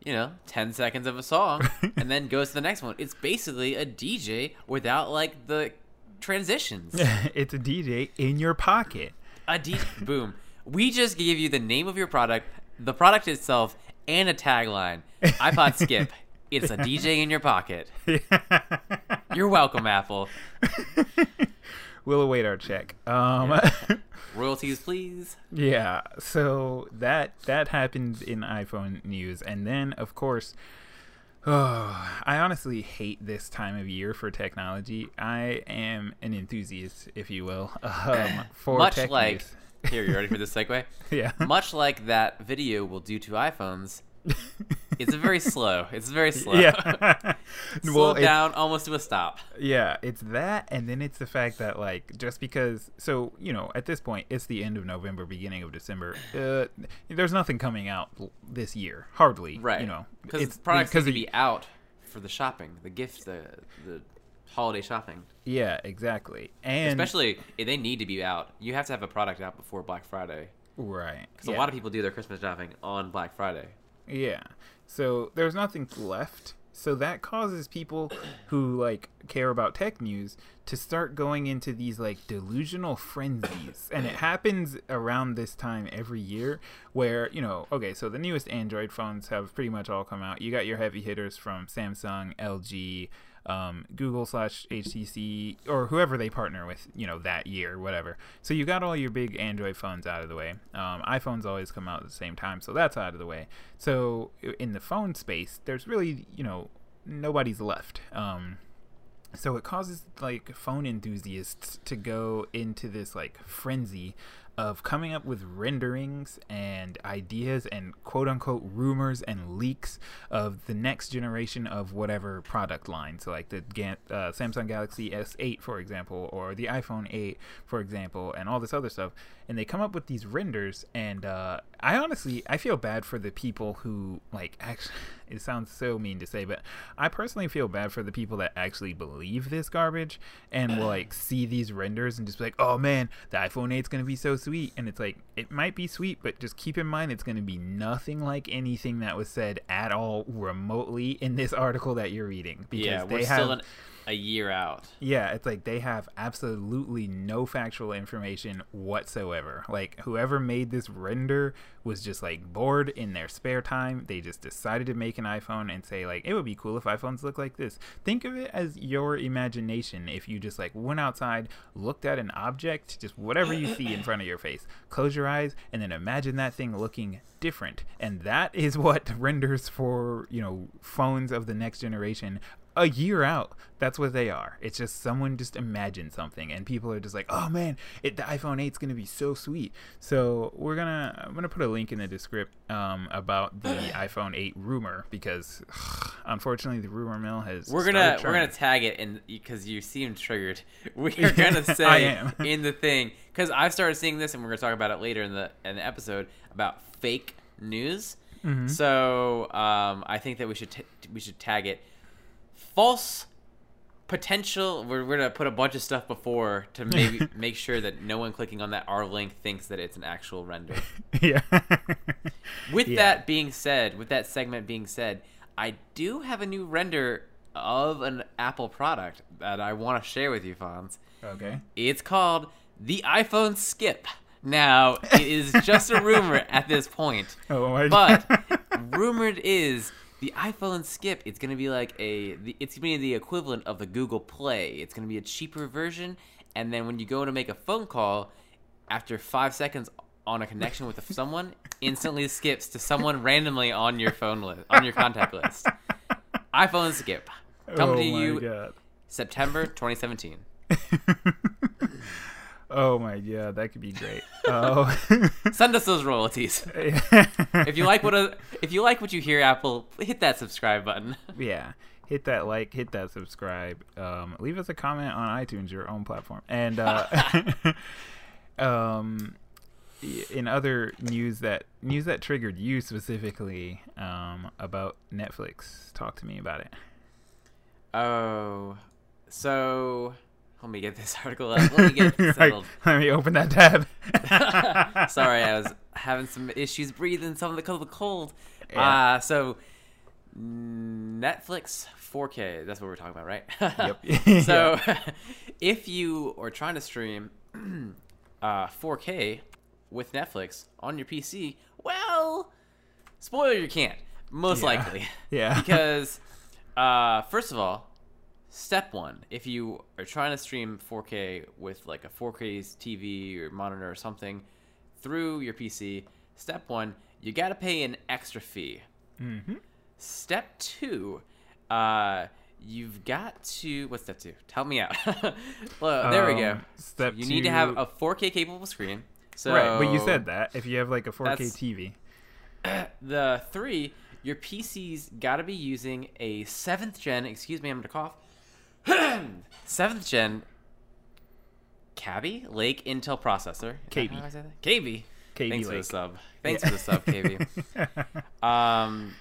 [SPEAKER 2] you know, 10 seconds of a song (laughs) and then goes to the next one. It's basically a DJ without, like, the transitions. (laughs)
[SPEAKER 1] it's a DJ in your pocket.
[SPEAKER 2] a DJ. Boom. We just gave you the name of your product, the product itself, and a tagline iPod (laughs) Skip. It's a DJ in your pocket. (laughs) You're welcome, Apple.
[SPEAKER 1] we'll await our check. Um,
[SPEAKER 2] Royalties, please.
[SPEAKER 1] Yeah, so that that happened in iPhone news, and then of course, oh, (sighs) I honestly hate this time of year for technology. I am an enthusiast, if you will, (laughs) um, (laughs) for
[SPEAKER 2] Much
[SPEAKER 1] tech
[SPEAKER 2] like
[SPEAKER 1] news.
[SPEAKER 2] here, you ready for this (laughs) segue?
[SPEAKER 1] yeah,
[SPEAKER 2] Much like that video will do to iPhones, it's very slow. It's very slow. (laughs)
[SPEAKER 1] yeah.
[SPEAKER 2] Slow (laughs)
[SPEAKER 1] it's-
[SPEAKER 2] down almost to a stop.
[SPEAKER 1] Yeah, it's that, and then it's the fact that like just because, so you know, at this point, it's the end of November, beginning of December. Uh, there's nothing coming out this year, hardly.
[SPEAKER 2] Right.
[SPEAKER 1] You know,
[SPEAKER 2] because
[SPEAKER 1] it's
[SPEAKER 2] products need to be out for the shopping, the gifts, the the holiday shopping.
[SPEAKER 1] Yeah, exactly, and
[SPEAKER 2] Especially if they need to be out. You have to have a product out before Black Friday.
[SPEAKER 1] right.
[SPEAKER 2] Because a lot of people do their Christmas shopping on Black Friday.
[SPEAKER 1] Yeah. So there's nothing left. So that causes people who like care about tech news to start going into these like delusional frenzies. And it happens around this time every year where, you know, okay, so the newest Android phones have pretty much all come out. You got your heavy hitters from Samsung, LG, um, Google slash HTC or whoever they partner with, you know, that year, whatever. So you got all your big Android phones out of the way. Um, iPhones always come out at the same time, so that's out of the way. So in the phone space, there's really, you know, nobody's left. Um, so it causes like phone enthusiasts to go into this like frenzy of coming up with renderings and ideas and quote unquote rumors and leaks of the next generation of whatever product line. So like the uh, Samsung Galaxy S8, for example, or the iPhone 8, for example, and all this other stuff. And they come up with these renders, and uh, I honestly I feel bad for the people who like actually (laughs) It sounds so mean to say, but I personally feel bad for the people that actually believe this garbage and will like (sighs) see these renders and just be like, "Oh man, the iPhone 8 is going to be so sweet." And it's like it might be sweet, but just keep in mind it's going to be nothing like anything that was said at all remotely in this article that you're reading because
[SPEAKER 2] yeah,
[SPEAKER 1] they
[SPEAKER 2] still
[SPEAKER 1] have
[SPEAKER 2] an, a year out.
[SPEAKER 1] yeah, it's like they have absolutely no factual information whatsoever. Like whoever made this render was just like bored in their spare time. They just decided to make an iPhone and say like it would be cool if iPhones look like this. Think of it as your imagination if you just like went outside, looked at an object, just whatever you see in front of your face. Close your eyes and then imagine that thing looking different. And that is what (laughs) renders for, you know, phones of the next generation a year out. That's what they are. It's just someone just imagined something, and people are just like, "Oh man, it, the iPhone 8 is gonna be so sweet." So we're gonna I'm gonna put a link in the description um, about the (sighs) iPhone 8 rumor because (sighs) unfortunately the rumor mill has.
[SPEAKER 2] We're gonna we're gonna tag it in because you seem triggered. (laughs) We are (laughs) gonna say (laughs) in the thing because I've started seeing this, and we're gonna talk about it later in the in the episode about fake news.
[SPEAKER 1] Mm-hmm.
[SPEAKER 2] So um, I think that we should t- we should tag it false potential. We're, we're gonna put a bunch of stuff before to (laughs) maybe make sure that no one clicking on that R link thinks that it's an actual render. (laughs)
[SPEAKER 1] yeah.
[SPEAKER 2] With
[SPEAKER 1] Yeah.
[SPEAKER 2] that being said, with that segment being said, I do have a new render of an Apple product that I want to share with you, Fonz.
[SPEAKER 1] okay.
[SPEAKER 2] It's called the iPhone Skip. Now, it is just a (laughs) rumor at this point,
[SPEAKER 1] Oh my
[SPEAKER 2] but rumored is the iPhone Skip. It's going to be like a, the, it's going to be the equivalent of the Google Play. It's going to be a cheaper version, and then when you go to make a phone call, after five seconds on a connection with (laughs) someone, instantly skips to someone randomly on your phone list, on your contact list. iPhone Skip, coming
[SPEAKER 1] oh
[SPEAKER 2] to you
[SPEAKER 1] god.
[SPEAKER 2] September 2017. (laughs)
[SPEAKER 1] oh my god, that could be great. Oh. (laughs)
[SPEAKER 2] Send us those royalties. If you like what a, if you like what you hear, Apple, hit that subscribe button. (laughs)
[SPEAKER 1] yeah hit that like hit that subscribe um, leave us a comment on itunes your own platform and uh, (laughs) um, in other news that news that triggered you specifically um, about netflix talk to me about it
[SPEAKER 2] Oh, so let me get this (laughs) article up. Let me get it (laughs) settled.
[SPEAKER 1] let me open that tab (laughs)
[SPEAKER 2] Sorry, I was having some issues breathing, some of the of the cold.
[SPEAKER 1] Yeah.
[SPEAKER 2] Uh, so Netflix 4K. That's what we're talking about, right?
[SPEAKER 1] Yep.
[SPEAKER 2] so if you are trying to stream (clears throat) uh, 4K with Netflix on your PC, well, spoiler, you can't. Most
[SPEAKER 1] Yeah.
[SPEAKER 2] likely.
[SPEAKER 1] Yeah.
[SPEAKER 2] because uh, first of all, step one, if you are trying to stream 4K with like a 4K TV or monitor or something through your PC, step one, you got to pay an extra fee.
[SPEAKER 1] mm-hmm.
[SPEAKER 2] Step two, uh, you've got to. What's step two? Help me out. (laughs) well, there we go.
[SPEAKER 1] Um, step
[SPEAKER 2] you need to have a 4K capable screen. So
[SPEAKER 1] right but you said that if you have like a 4k
[SPEAKER 2] That's-
[SPEAKER 1] tv (clears throat)
[SPEAKER 2] the three, your PC's got to be using a seventh gen. Excuse me, I'm gonna cough. (clears throat) seventh gen Kaby Lake Intel processor.
[SPEAKER 1] KB.
[SPEAKER 2] how I say that? KB.
[SPEAKER 1] KB (laughs)
[SPEAKER 2] Thanks for the sub. Thanks
[SPEAKER 1] Yeah.
[SPEAKER 2] for the sub, KB. um,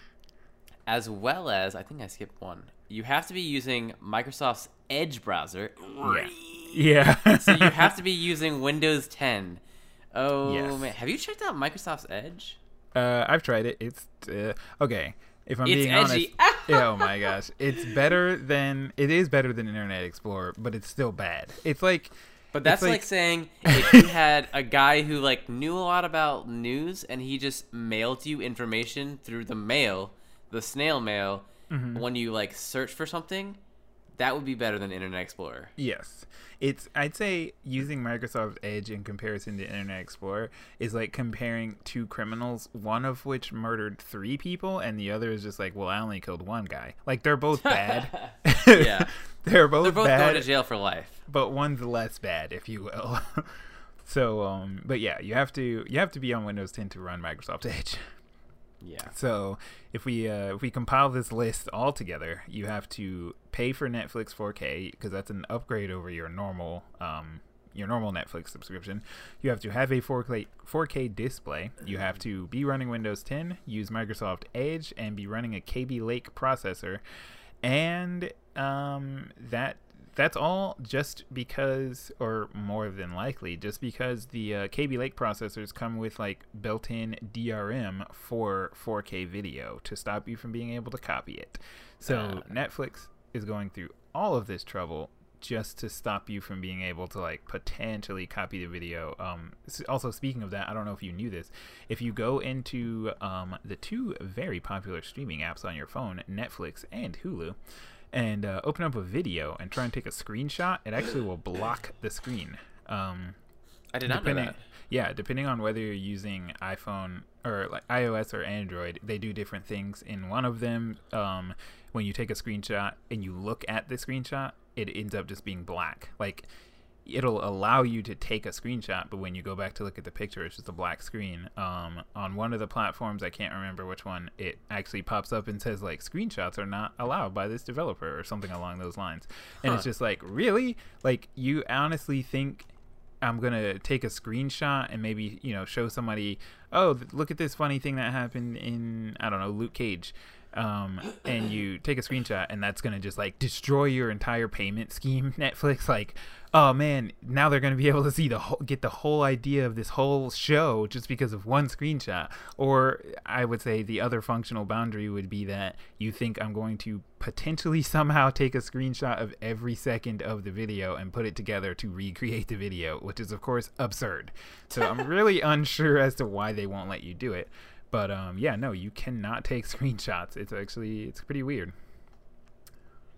[SPEAKER 2] as well as I think I skipped one. You have to be using Microsoft's Edge browser.
[SPEAKER 1] yeah
[SPEAKER 2] so you (laughs) have to be using Windows 10. Oh
[SPEAKER 1] Yes.
[SPEAKER 2] man, have you checked out Microsoft's Edge?
[SPEAKER 1] Uh, I've tried it. It's uh, okay. If I'm
[SPEAKER 2] It's
[SPEAKER 1] being
[SPEAKER 2] edgy.
[SPEAKER 1] honest, (laughs) yeah, oh my gosh, it's better than it is better than Internet Explorer, but it's still bad. It's like,
[SPEAKER 2] But that's
[SPEAKER 1] like-
[SPEAKER 2] like, saying (laughs) if you had a guy who like knew a lot about news and he just mailed you information through the mail, the snail mail,
[SPEAKER 1] Mm-hmm.
[SPEAKER 2] when you like search for something, that would be better than Internet Explorer.
[SPEAKER 1] yes, it's. I'd say using Microsoft Edge in comparison to Internet Explorer is like comparing two criminals, one of which murdered three people, and the other is just like, well, I only killed one guy. Like they're both bad. (laughs)
[SPEAKER 2] Yeah. (laughs)
[SPEAKER 1] they're both
[SPEAKER 2] They're both
[SPEAKER 1] bad.
[SPEAKER 2] going to jail for life.
[SPEAKER 1] but one's less bad, if you will. (laughs) so, um, but yeah, you have to you have to be on Windows 10 to run Microsoft Edge.
[SPEAKER 2] Yeah.
[SPEAKER 1] So if we uh, if we compile this list all together, you have to pay for Netflix 4K because that's an upgrade over your normal um, your normal Netflix subscription. You have to have a 4K 4K display. You have to be running Windows 10, use Microsoft Edge, and be running a Kaby Lake processor. And um, that that's all just because, or more than likely, just because the uh, Kaby Lake processors come with like built-in DRM for 4K video to stop you from being able to copy it. So
[SPEAKER 2] Uh.
[SPEAKER 1] Netflix is going through all of this trouble just to stop you from being able to like potentially copy the video. Um, also, speaking of that, I don't know if you knew this. If you go into um, the two very popular streaming apps on your phone, Netflix and Hulu, and uh, open up a video and try and take a screenshot, it actually will block the screen. Um,
[SPEAKER 2] I did not know that.
[SPEAKER 1] yeah, depending on whether you're using iPhone or like iOS or Android, they do different things. In one of them, um, when you take a screenshot and you look at the screenshot, it ends up just being black. Like it'll allow you to take a screenshot, but when you go back to look at the picture, it's just a black screen. Um, on one of the platforms, I can't remember which one, it actually pops up and says like screenshots are not allowed by this developer or something along those lines. And it's just like, really? Like you honestly think I'm gonna take a screenshot and maybe you know show somebody, oh, th- look at this funny thing that happened in I don't know Luke Cage, um, and you take a screenshot and that's gonna just like destroy your entire payment scheme. (laughs) Netflix, like, oh man, now they're gonna be able to see the whole, get the whole idea of this whole show just because of one screenshot. Or I would say the other functional boundary would be that you think I'm going to potentially somehow take a screenshot of every second of the video and put it together to recreate the video, which is of course absurd. So I'm really (laughs) unsure as to why they won't let you do it. But um, yeah, no, you cannot take (laughs) screenshots. It's actually it's pretty weird.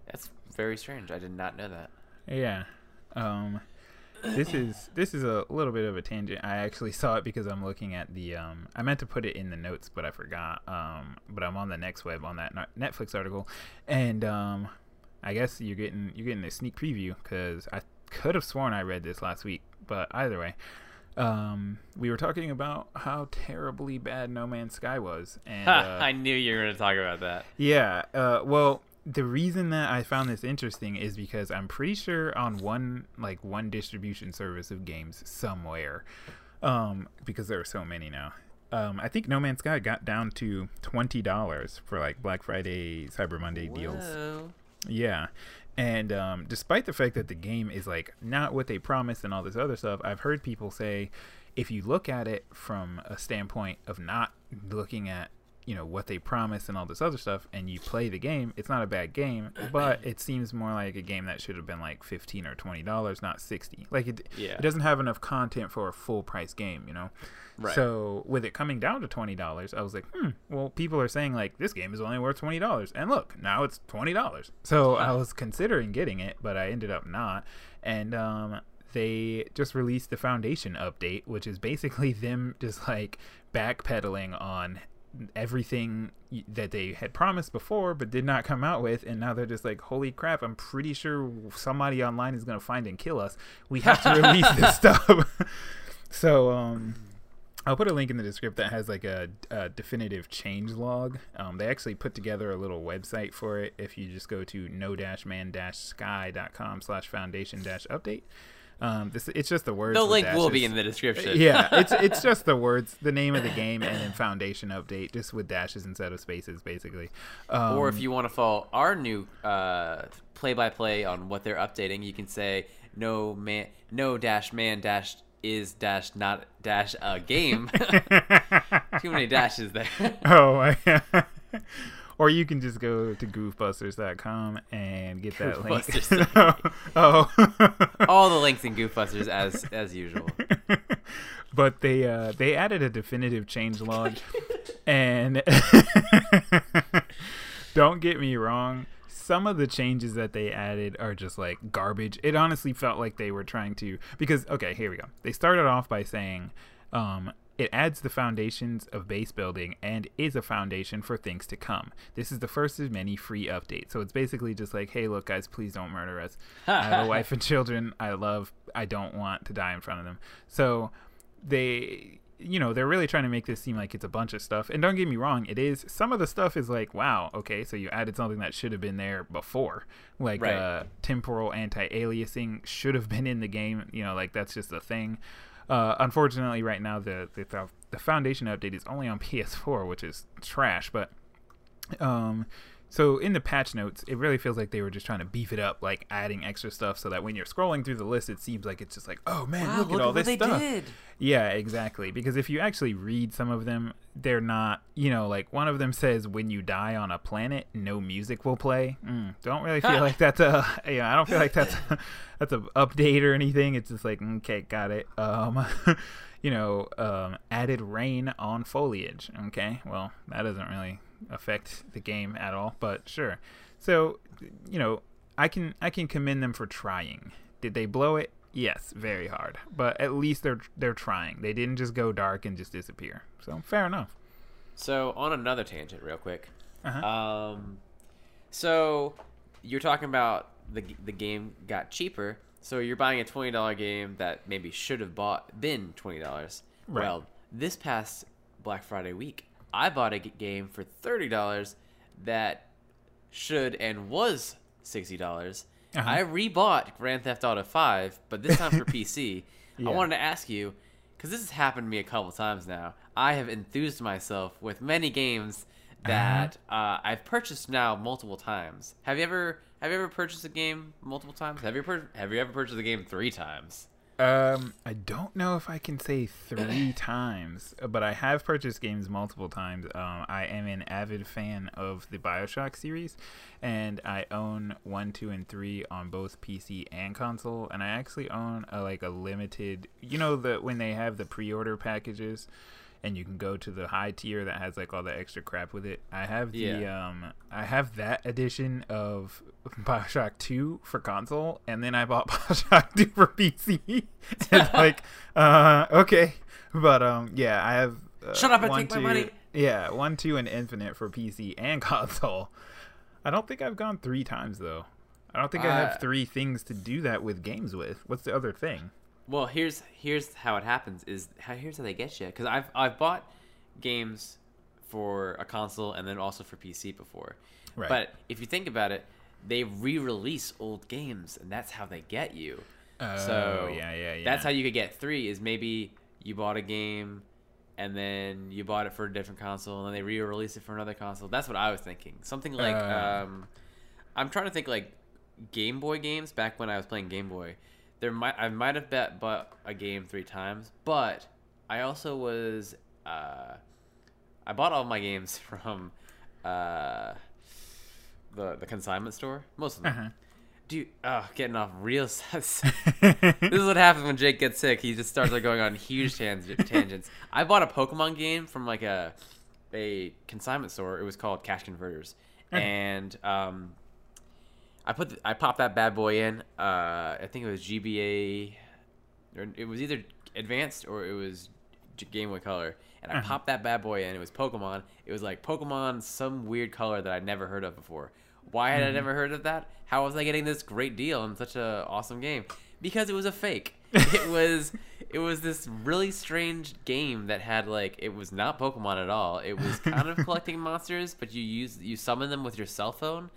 [SPEAKER 2] That's very strange. I did not know that.
[SPEAKER 1] Yeah. Um, this is this is a little bit of a tangent. I actually saw it because I'm looking at the. Um, I meant to put it in the notes, but I forgot. Um, but I'm on the next web on that Netflix article, and um, I guess you're getting you're getting a sneak preview because I could have sworn I read this last week, but either way. Um, we were talking about how terribly bad No Man's Sky was, and uh,
[SPEAKER 2] I knew you were going to talk about that.
[SPEAKER 1] yeah. Uh, well, the reason that I found this interesting is because I'm pretty sure on one like one distribution service of games somewhere, um, because there are so many now. Um, I think No Man's Sky got down to twenty dollars for like Black Friday, Cyber Monday deals.
[SPEAKER 2] Whoa.
[SPEAKER 1] Yeah. And um, despite the fact that the game is like not what they promised and all this other stuff, I've heard people say if you look at it from a standpoint of not looking at you know what they promise and all this other stuff and you play the game it's not a bad game (clears throat) but it seems more like a game that should have been like 15 or 20 dollars not 60 like it,
[SPEAKER 2] Yeah.
[SPEAKER 1] it doesn't have enough content for a full price game you know
[SPEAKER 2] Right.
[SPEAKER 1] so with it coming down to twenty dollars, I was like, hmm. Well, people are saying like this game is only worth twenty dollars, and look, now it's twenty dollars. So I was considering getting it, but I ended up not. And um, they just released the Foundation update, which is basically (laughs) them just like backpedaling on everything that they had promised before but did not come out with and now they're just like holy crap i'm pretty sure somebody online is going to find and kill us we have to release this (laughs) stuff (laughs) so um I'll put a link in the description that has like a, a definitive change log. Um, they actually put together a little website for it. If you just go to no-man-sky.com slash foundation-update. Um, this it's just the words.
[SPEAKER 2] The link will be in the description.
[SPEAKER 1] yeah, (laughs) it's it's just the words, the name of the game, and then foundation update, just with dashes instead of spaces, basically. Um,
[SPEAKER 2] or if you want to follow our new uh, play-by-play on what they're updating, you can say no man, no dash man dash is dash not dash a game. (laughs) (laughs) Too many dashes there.
[SPEAKER 1] oh, or you can just go to goofbusters.com and get that link. (laughs) Oh.
[SPEAKER 2] All the links in Goofbusters as as usual. (laughs)
[SPEAKER 1] but they uh, they added a definitive change log, and (laughs) don't get me wrong, some of the changes that they added are just like garbage. It honestly felt like they were trying to because okay, here we go. They started off by saying. Um, it adds the foundations of base building and is a foundation for things to come. This is the first of many free updates. So it's basically just like, hey, look, guys, please don't murder us. I have a (laughs) wife and children I love. I don't want to die in front of them. So they you know, they're really trying to make this seem like it's a bunch of stuff. And don't get me wrong, it is. Some of the stuff is like, wow, okay, so you added something that should have been there before. Like
[SPEAKER 2] Right.
[SPEAKER 1] uh, temporal anti aliasing should have been in the game. You know, like that's just a thing. Uh, unfortunately, right now, the, the, the Foundation update is only on PS4, which is trash. But um, so in the patch notes, it really feels like they were just trying to beef it up, like adding extra stuff, so that when you're scrolling through the list, it seems like it's just like, oh man,
[SPEAKER 2] Wow,
[SPEAKER 1] look, at all this
[SPEAKER 2] they
[SPEAKER 1] stuff.
[SPEAKER 2] did.
[SPEAKER 1] Yeah, exactly. Because if you actually read some of them, they're not, you know, like one of them says, when you die on a planet, no music will play. Mm, don't really feel (laughs) like that's a, yeah, I don't feel like that's a, that's an update or anything. It's just like, okay, got it. Um, (laughs) you know, um, added rain on foliage. Okay, well, that doesn't really affect the game at all, but sure. So, you know, I can I can commend them for trying. Did they blow it? Yes, very hard. But at least they're they're trying. They didn't just go dark and just disappear. So fair enough.
[SPEAKER 2] So on another tangent, real quick.
[SPEAKER 1] Uh-huh.
[SPEAKER 2] Um, so you're talking about the the game got cheaper. So you're buying a twenty dollar game that maybe should have bought been twenty dollars.
[SPEAKER 1] Right.
[SPEAKER 2] Well, this past Black Friday week, I bought a game for thirty dollars that should and was sixty dollars.
[SPEAKER 1] Uh-huh.
[SPEAKER 2] I rebought Grand Theft Auto Five, but this time for (laughs) PC.
[SPEAKER 1] Yeah.
[SPEAKER 2] I wanted to ask you because this has happened to me a couple times now. I have enthused myself with many games that uh, I've purchased now multiple times. Have you ever have you ever purchased a game multiple times? Have you ever have you ever purchased a game three times?
[SPEAKER 1] Um, I don't know if I can say three (clears throat) times, but I have purchased games multiple times. Um, I am an avid fan of the Bioshock series, and I own one, two, and three on both PC and console. And I actually own a, like a limited, you know, the when they have the pre-order packages, and you can go to the high tier that has like all the extra crap with it. I have the
[SPEAKER 2] Yeah.
[SPEAKER 1] um, I have that edition of (laughs) Bioshock Two for console, and then I bought (laughs) Bioshock Two for PC. it's (laughs) like, uh, okay, but um, yeah, I have. Uh,
[SPEAKER 2] Shut up and
[SPEAKER 1] one,
[SPEAKER 2] take my
[SPEAKER 1] two-
[SPEAKER 2] money.
[SPEAKER 1] Yeah, one, two, and Infinite for PC and console. I don't think I've gone three times though. I don't think I
[SPEAKER 2] Uh,
[SPEAKER 1] have three things to do that with games with. What's the other thing?
[SPEAKER 2] Well, here's here's how it happens. Is how here's how they get you. Because I've I've bought games for a console and then also for PC before.
[SPEAKER 1] Right.
[SPEAKER 2] But if you think about it, they re-release old games, and that's how they get you. so
[SPEAKER 1] Oh, yeah, yeah, yeah.
[SPEAKER 2] That's how you could get three. Is maybe you bought a game, and then you bought it for a different console, and then they re-release it for another console. That's what I was thinking. Something like
[SPEAKER 1] Uh.
[SPEAKER 2] um, I'm trying to think like Game Boy games back when I was playing Game Boy. There might I might have bet bought a game three times, but I also was uh, I bought all my games (laughs) from uh, the the consignment store. Most of them.
[SPEAKER 1] Uh-huh.
[SPEAKER 2] Dude, oh, getting off real. (laughs) (laughs) this is what happens when Jake gets sick. He just starts like going on huge tang- tangents. I bought a Pokemon game from like a a consignment store. It was called Cash Converters,
[SPEAKER 1] Okay.
[SPEAKER 2] and um, I put the, I popped that bad boy in. Uh, I think it was GBA, or it was either advanced or it was Game Boy Color. And I
[SPEAKER 1] Uh-huh.
[SPEAKER 2] popped that bad boy in. It was Pokemon. It was like Pokemon, some weird color that I'd never heard of before. Why had I never heard of that? How was I getting this great deal on such a awesome game? Because it was a fake. (laughs) It was it was this really strange game that had like it was not Pokemon at all. It was kind of (laughs) collecting monsters, but you use you summon them with your cell phone.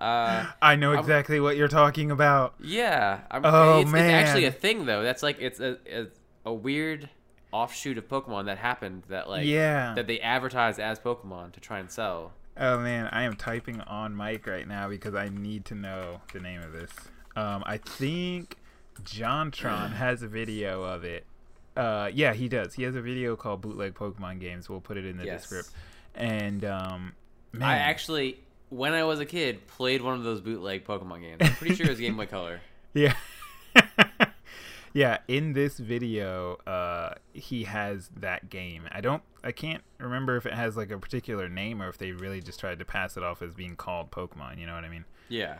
[SPEAKER 2] Uh,
[SPEAKER 1] I know
[SPEAKER 2] I'm-
[SPEAKER 1] exactly what you're talking about.
[SPEAKER 2] yeah. I'm,
[SPEAKER 1] Oh,
[SPEAKER 2] it's, it's actually a thing though. That's like it's a, a a weird offshoot of Pokemon that happened that like
[SPEAKER 1] Yeah.
[SPEAKER 2] that they advertised as Pokemon to try and sell.
[SPEAKER 1] Oh man, I am typing on mic right now because I need to know the name of this. Um, I think JonTron (clears throat) has a video of it. Uh, yeah, he does. He has a video called "Bootleg Pokemon Games." We'll put it in the
[SPEAKER 2] Yes.
[SPEAKER 1] description. And um, man,
[SPEAKER 2] I actually, when I was a kid, played one of those bootleg Pokemon games. I'm pretty sure it was Game Boy (laughs) Color.
[SPEAKER 1] Yeah. (laughs) yeah, in this video, uh he has that game. I don't I can't remember if it has like a particular name or if they really just tried to pass it off as being called Pokemon, you know what I mean?
[SPEAKER 2] Yeah.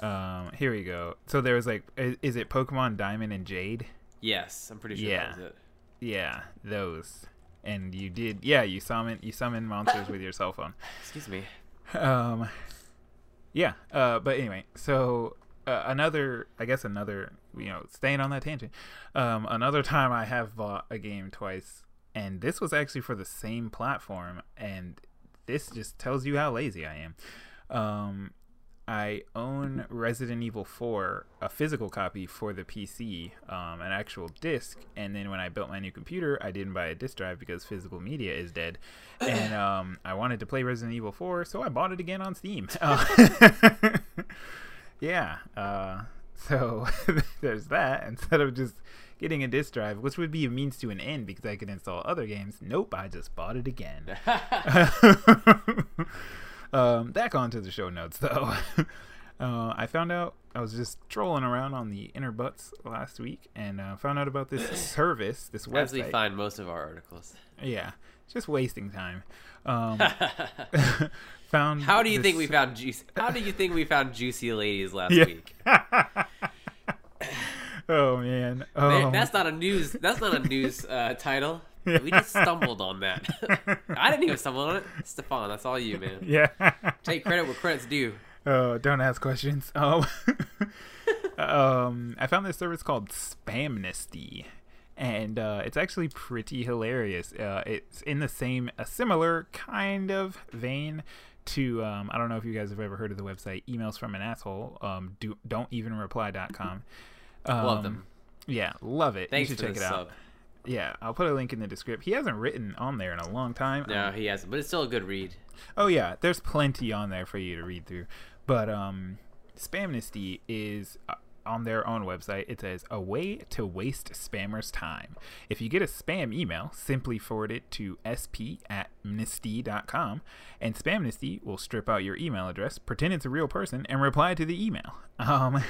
[SPEAKER 1] Um here we go. So there was like is, is it Pokemon Diamond and Jade?
[SPEAKER 2] Yes, I'm pretty sure
[SPEAKER 1] Yeah.
[SPEAKER 2] that was it.
[SPEAKER 1] Yeah, those. And you did yeah, you summon you summon monsters with your cell phone. (sighs)
[SPEAKER 2] Excuse me.
[SPEAKER 1] Um, yeah. Uh, but anyway, so uh, another, I guess another, you know, staying on that tangent. Um, another time I have bought a game twice, and this was actually for the same platform, and this just tells you how lazy I am. Um, I own Resident Evil 4, a physical copy for the PC, um, an actual disc. And then when I built my new computer, I didn't buy a disc drive because physical media is dead. And (clears throat) um, I wanted to play Resident Evil 4, so I bought it again on Steam. (laughs) Uh, (laughs) yeah. Uh, so (laughs) there's that. Instead of just getting a disc drive, which would be a means to an end because I could install other games, nope, I just bought it again. Um, back onto the show notes though. (laughs) uh, I found out I was just trolling around on the inner butts last week and uh, found out about this (clears throat) service, this website.
[SPEAKER 2] As we find most of our articles.
[SPEAKER 1] Yeah, just wasting time. (laughs) Um, found.
[SPEAKER 2] How do you
[SPEAKER 1] this-
[SPEAKER 2] think we found juicy? How do you think we found juicy ladies last
[SPEAKER 1] Yeah.
[SPEAKER 2] week? (laughs)
[SPEAKER 1] oh man. Um,
[SPEAKER 2] That's not a news. That's not a news uh, title. (laughs) We just stumbled on that. (laughs) I didn't even stumble on it. Stefan, that's all you, man.
[SPEAKER 1] yeah.
[SPEAKER 2] Take credit where credit's due. (laughs)
[SPEAKER 1] Oh, don't ask questions. Um, um, I found this service called Spamnesty, and uh, it's actually pretty hilarious. Uh, it's in the same, a similar kind of vein to. Um, I don't know if you guys have ever heard of the website emails from an asshole. Um, do don't even reply.com. Um,
[SPEAKER 2] Love them.
[SPEAKER 1] Yeah, love it.
[SPEAKER 2] Thanks
[SPEAKER 1] you should
[SPEAKER 2] for
[SPEAKER 1] check it out. Yeah, I'll put a link in the description. He hasn't written on there in a long time.
[SPEAKER 2] No, he hasn't, but it's still a good read.
[SPEAKER 1] Oh yeah, there's plenty on there for you to read through. But um Spamnesty is uh, on their own website. It says a way to waste spammers' time. If you get a spam email, simply forward it to sp at mnesty.com and Spamnesty will strip out your email address, pretend it's a real person, and reply to the email. (laughs) Um,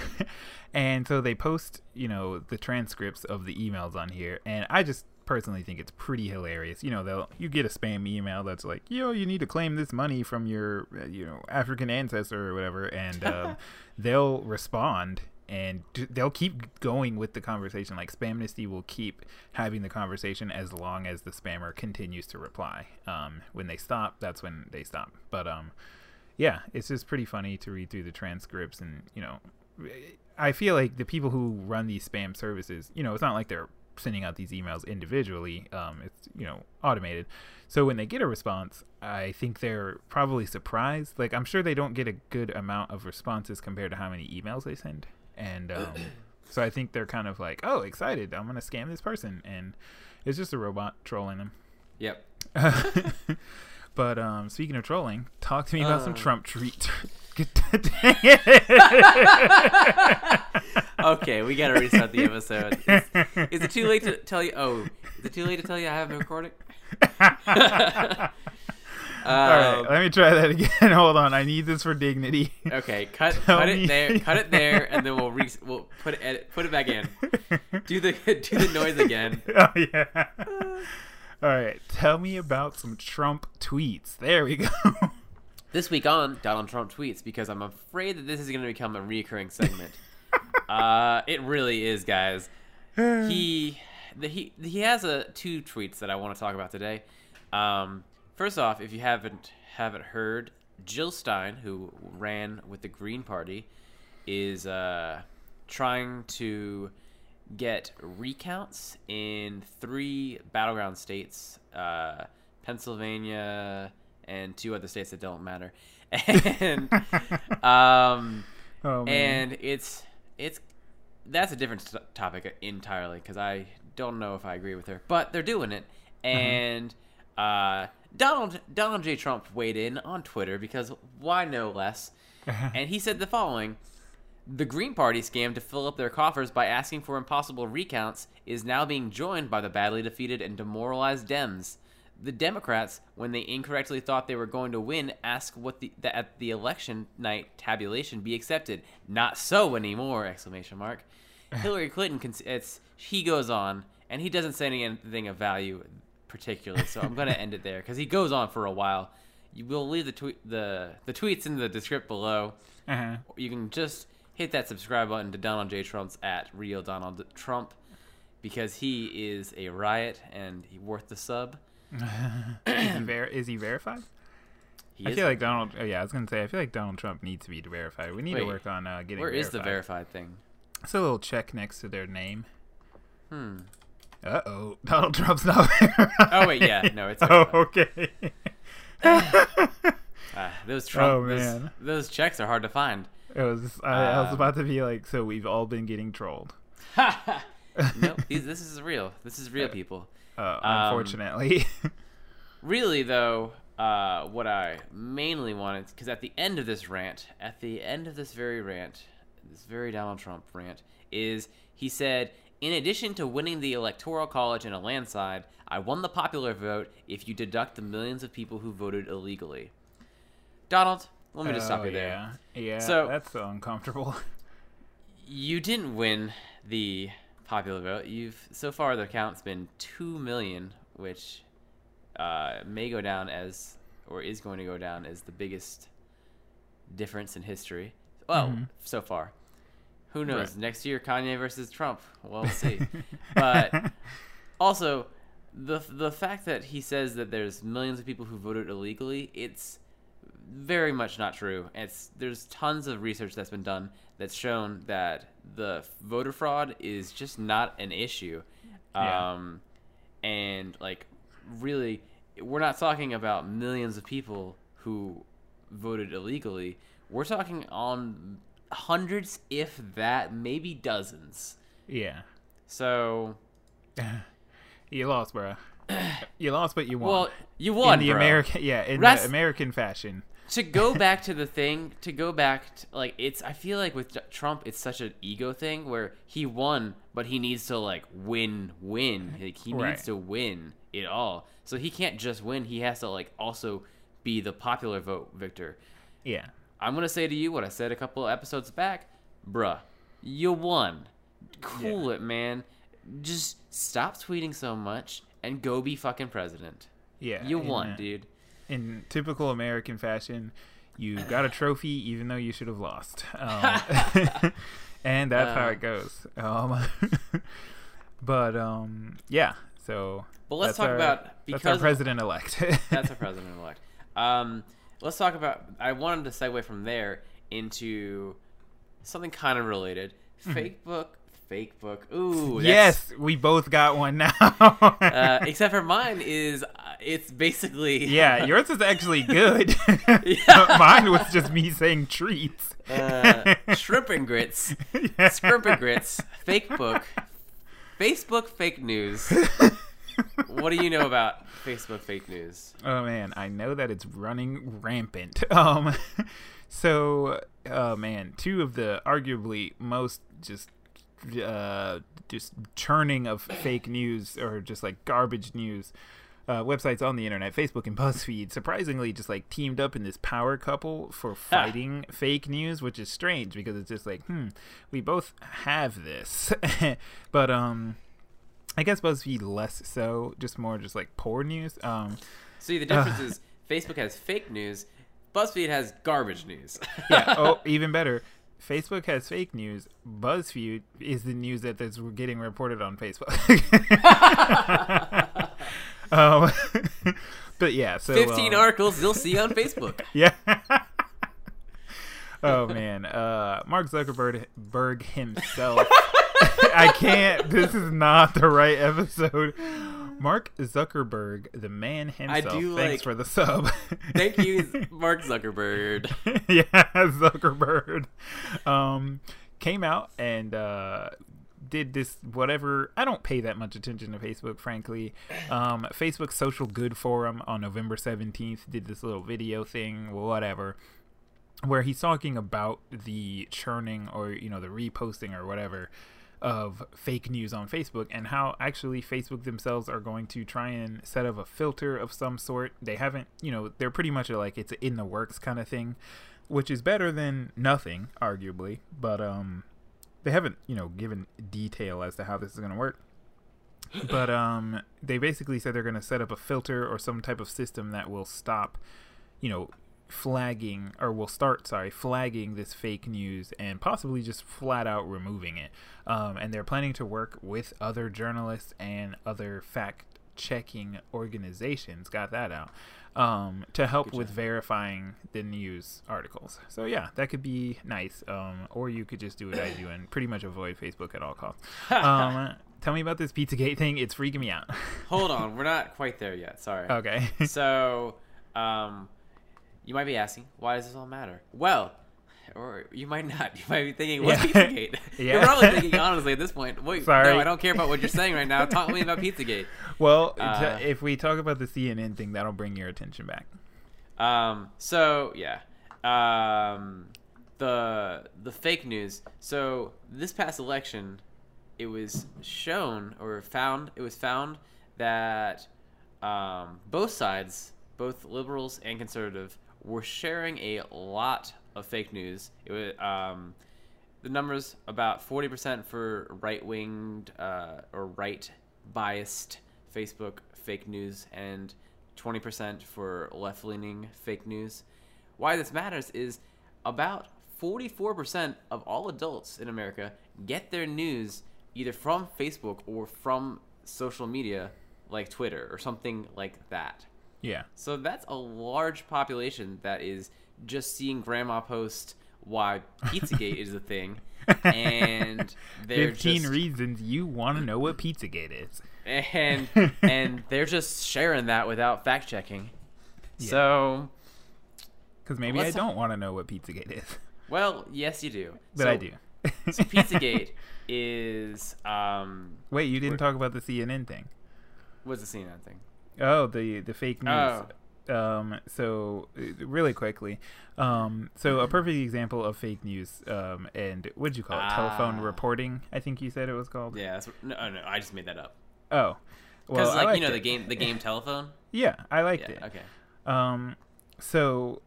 [SPEAKER 1] and so they post, you know, the transcripts of the emails on here, and I just personally think it's pretty hilarious. You know, they'll you get a spam email that's like, yo, you need to claim this money from your, uh, you know, African ancestor or whatever, and um, (laughs) they'll respond and they'll keep going with the conversation. Like Spamnesty will keep having the conversation as long as the spammer continues to reply. Um, when they stop, that's when they stop. But um, yeah, it's just pretty funny to read through the transcripts and you know, I feel like the people who run these spam services, you know, it's not like they're sending out these emails individually. Um, it's you know automated. So when they get a response, I think they're probably surprised. Like I'm sure they don't get a good amount of responses compared to how many emails they send, and um, (clears throat) so I think they're kind of like, oh, excited, I'm gonna scam this person, and it's just a robot trolling them.
[SPEAKER 2] Yep. (laughs)
[SPEAKER 1] but um, speaking of trolling, talk to me about some
[SPEAKER 2] Uh.
[SPEAKER 1] Trump treat. (laughs) (laughs)
[SPEAKER 2] Okay, we gotta restart the episode. Is, is it too late to tell you? Oh, is it too late to tell you I haven't recorded?
[SPEAKER 1] All right,
[SPEAKER 2] Um,
[SPEAKER 1] let me try that again. (laughs) Hold on, I need this for dignity.
[SPEAKER 2] Okay, cut (laughs)
[SPEAKER 1] Tell
[SPEAKER 2] cut
[SPEAKER 1] me-
[SPEAKER 2] it there, cut it there, (laughs) and then we'll re- we'll put it edit, put it back in. Do the do the noise again.
[SPEAKER 1] oh yeah. All right, tell me about some Trump tweets. There we go.
[SPEAKER 2] This week on Donald Trump tweets because I'm afraid that this is going to become a recurring segment. uh, it really is, guys. (sighs) He the, he he has a two tweets that I want to talk about today. Um, first off, if you haven't haven't heard, Jill Stein, who ran with the Green Party, is uh, trying to get recounts in three battleground states: uh, Pennsylvania and two other states that don't matter. (laughs) And (laughs) um,
[SPEAKER 1] oh
[SPEAKER 2] and it's it's that's a different topic entirely because I don't know if I agree with her, but they're doing it. And uh, Donald Donald J. Trump weighed in on Twitter because why no less, (laughs) and he said the following. The Green Party scam to fill up their coffers by asking for impossible recounts is now being joined by the badly defeated and demoralized Dems. The Democrats, when they incorrectly thought they were going to win, asked what the that at the election night tabulation be accepted. Not so anymore! Exclamation mark. (laughs) Hillary Clinton, cons- it's he goes on and he doesn't say anything of value particularly. So I'm going to end it there because he goes on for a while. You will leave the tweet the the tweets in the description below
[SPEAKER 1] uh-huh.
[SPEAKER 2] you can just hit that subscribe button to Donald J. Trump's at Real Donald Trump because he is a riot and he worth the sub.
[SPEAKER 1] is, he ver- is he verified?
[SPEAKER 2] He
[SPEAKER 1] I feel like Donald. Oh yeah, I was gonna say. I feel like Donald Trump needs to be verified. We need to work on uh, getting.
[SPEAKER 2] where is the
[SPEAKER 1] verified.
[SPEAKER 2] verified thing?
[SPEAKER 1] It's a little check next to their name.
[SPEAKER 2] Hmm.
[SPEAKER 1] Uh oh, (laughs) Donald Trump's not (laughs) there.
[SPEAKER 2] Oh wait, yeah, no, it's
[SPEAKER 1] oh
[SPEAKER 2] okay. (laughs) Uh, those Trump,
[SPEAKER 1] Oh, man.
[SPEAKER 2] those checks are hard to find.
[SPEAKER 1] It was. I, I was
[SPEAKER 2] Um,
[SPEAKER 1] about to be like, so we've all been getting trolled.
[SPEAKER 2] no, these, this is real. This is real people.
[SPEAKER 1] Uh,
[SPEAKER 2] Um,
[SPEAKER 1] unfortunately.
[SPEAKER 2] Really, though, uh, what I mainly wanted, because at the end of this rant, at the end of this very rant, this very Donald Trump rant, is he said, in addition to winning the Electoral College in a landslide, I won the popular vote if you deduct the millions of people who voted illegally. Donald, let me just stop
[SPEAKER 1] Oh,
[SPEAKER 2] you there.
[SPEAKER 1] Yeah, yeah.
[SPEAKER 2] So-
[SPEAKER 1] that's so uncomfortable. (laughs)
[SPEAKER 2] You didn't win the popular vote. You've so far the count's been two million, which uh, may go down as or is going to go down as the biggest difference in history. Well,
[SPEAKER 1] Mhm.
[SPEAKER 2] so far. Who knows?
[SPEAKER 1] Right.
[SPEAKER 2] Next year, Kanye versus Trump. Well, (laughs) see. but also, the the fact that he says that there's millions of people who voted illegally, it's very much not true. It's there's tons of research that's been done that's shown that the voter fraud is just not an issue.
[SPEAKER 1] Yeah.
[SPEAKER 2] Um, and like really, we're not talking about millions of people who voted illegally. We're talking on hundreds, if that, maybe dozens.
[SPEAKER 1] yeah.
[SPEAKER 2] So, (laughs)
[SPEAKER 1] You lost, bro. (coughs) You lost, but you won.
[SPEAKER 2] well, you won,
[SPEAKER 1] in the
[SPEAKER 2] bro.
[SPEAKER 1] American, yeah, in
[SPEAKER 2] Rest-
[SPEAKER 1] the American fashion.
[SPEAKER 2] to go (laughs) back to the thing to go back to, like it's i feel like with trump it's such an ego thing where he won but he needs to like win win like he
[SPEAKER 1] Right.
[SPEAKER 2] needs to win it all so he can't just win he has to like also be the popular vote victor
[SPEAKER 1] Yeah,
[SPEAKER 2] i'm gonna say to you what i said a couple of episodes back bruh you won cool it man just stop tweeting so much and go be fucking president
[SPEAKER 1] yeah.
[SPEAKER 2] you won
[SPEAKER 1] uh,
[SPEAKER 2] dude
[SPEAKER 1] In typical American fashion, you got a trophy even though you should have lost, (laughs) um, (laughs) and that's how
[SPEAKER 2] Uh.
[SPEAKER 1] it goes. Um, (laughs) but um, yeah. So,
[SPEAKER 2] But let's
[SPEAKER 1] that's
[SPEAKER 2] talk
[SPEAKER 1] our-
[SPEAKER 2] about
[SPEAKER 1] that's our
[SPEAKER 2] because
[SPEAKER 1] president elect.
[SPEAKER 2] That's our president elect. Um, let's talk about. I wanted to segue from there into something kind of related. Fake book, fake book. Ooh,
[SPEAKER 1] yes, we both got one now.
[SPEAKER 2] Uh, (laughs) except for mine is uh, it's basically (laughs)
[SPEAKER 1] yeah, (laughs) yours is actually good. Mine was just me saying treats.
[SPEAKER 2] uh, shrimp and grits,
[SPEAKER 1] Yeah.
[SPEAKER 2] shrimp and grits, fake book, Facebook fake news. What do you know about Facebook fake news?
[SPEAKER 1] Oh man, I know that it's running rampant. (laughs) Um, so, oh man, two of the arguably most just uh just churning of fake news or just like garbage news uh, websites on the internet, Facebook and BuzzFeed, surprisingly just like teamed up in this power couple for fighting fake news, which is strange because it's just like, hmm, we both have this, (laughs) but um. I guess BuzzFeed less so, just more just like poor news. Um,
[SPEAKER 2] See, the difference is Facebook has fake news, BuzzFeed has garbage news. (laughs)
[SPEAKER 1] yeah. Oh, (laughs) even better. Facebook has fake news. BuzzFeed is the news that is getting reported on Facebook. (laughs) um, but yeah, so
[SPEAKER 2] 15
[SPEAKER 1] um,
[SPEAKER 2] articles you'll see on Facebook.
[SPEAKER 1] Yeah. oh man, uh, Mark Zuckerberg Berg himself. I can't. This is not the right episode. Mark Zuckerberg, the man himself.
[SPEAKER 2] do
[SPEAKER 1] Thanks
[SPEAKER 2] like-
[SPEAKER 1] for the sub.
[SPEAKER 2] Thank you, (laughs) Mark Zuckerberg.
[SPEAKER 1] yeah, Zuckerberg um, came out and uh, did this whatever. I don't pay that much attention to Facebook, frankly. Um, Facebook Social Good Forum on November 17th did this little video thing, whatever, where he's talking about the churning or, you know, the reposting or whatever of fake news on Facebook and how actually Facebook themselves are going to try and set up a filter of some sort. They haven't, you know, they're pretty much like it's in the works kind of thing, which is better than nothing, arguably. But um, they haven't, you know, given detail as to how this is going to work. But um, they basically said they're going to set up a filter or some type of system that will stop, you know, flagging or will start sorry flagging this fake news and possibly just flat out removing it um, and they're planning to work with other journalists and other fact checking organizations got that out um, to help with verifying the news articles so yeah that could be nice um, or you could just do what i do and pretty much avoid facebook at all costs um, (laughs) tell me about this Pizzagate thing. It's freaking me out.
[SPEAKER 2] Hold (laughs) on, we're not quite there yet. Sorry.
[SPEAKER 1] okay.
[SPEAKER 2] so, um, you might be asking, why does this all matter? Well, or you might not. (laughs) You might be thinking, what's
[SPEAKER 1] Yeah.
[SPEAKER 2] Pizzagate?
[SPEAKER 1] Yeah. (laughs) (laughs)
[SPEAKER 2] You're probably thinking, honestly, at this point, wait,
[SPEAKER 1] Sorry.
[SPEAKER 2] no, I don't care about what you're saying right now. Talk to me about Pizzagate.
[SPEAKER 1] well,
[SPEAKER 2] Uh,
[SPEAKER 1] if we talk about the CNN thing, that'll bring your attention back.
[SPEAKER 2] Um, so yeah, um, the the fake news. So this past election, it was shown or found. It was found that um, both sides, both liberals and conservative, were sharing a lot of fake news. It was um, the numbers about forty percent for right winged uh, or right biased Facebook fake news and 20% for left leaning fake news. Why this matters is about 44% of all adults in America get their news either from Facebook or from social media like Twitter or something like that.
[SPEAKER 1] Yeah.
[SPEAKER 2] So that's a large population that is just seeing grandma post why Pizzagate is a thing and (laughs) they're
[SPEAKER 1] 15
[SPEAKER 2] just,
[SPEAKER 1] reasons you want to know what Pizzagate is.
[SPEAKER 2] and (laughs) and they're just sharing that without fact checking.
[SPEAKER 1] Yeah.
[SPEAKER 2] So,
[SPEAKER 1] Because maybe I don't want to know what Pizzagate is.
[SPEAKER 2] well, yes, you do.
[SPEAKER 1] But
[SPEAKER 2] so,
[SPEAKER 1] I do.
[SPEAKER 2] so Pizzagate (laughs) is um,
[SPEAKER 1] Wait, you didn't talk about the CNN thing.
[SPEAKER 2] what's the CNN thing?
[SPEAKER 1] Oh, the the fake news.
[SPEAKER 2] Oh.
[SPEAKER 1] Um, so uh, really quickly, um, so a perfect example of fake news. Um, and what'd you call it? Telephone
[SPEAKER 2] Ah.
[SPEAKER 1] reporting. I think you said it was called.
[SPEAKER 2] Yeah, that's, no, oh, no, I just made that up.
[SPEAKER 1] Oh,
[SPEAKER 2] Because
[SPEAKER 1] well,
[SPEAKER 2] like you know
[SPEAKER 1] it.
[SPEAKER 2] the game, the game (laughs) telephone.
[SPEAKER 1] Yeah, I liked
[SPEAKER 2] Yeah,
[SPEAKER 1] it.
[SPEAKER 2] okay.
[SPEAKER 1] Um, so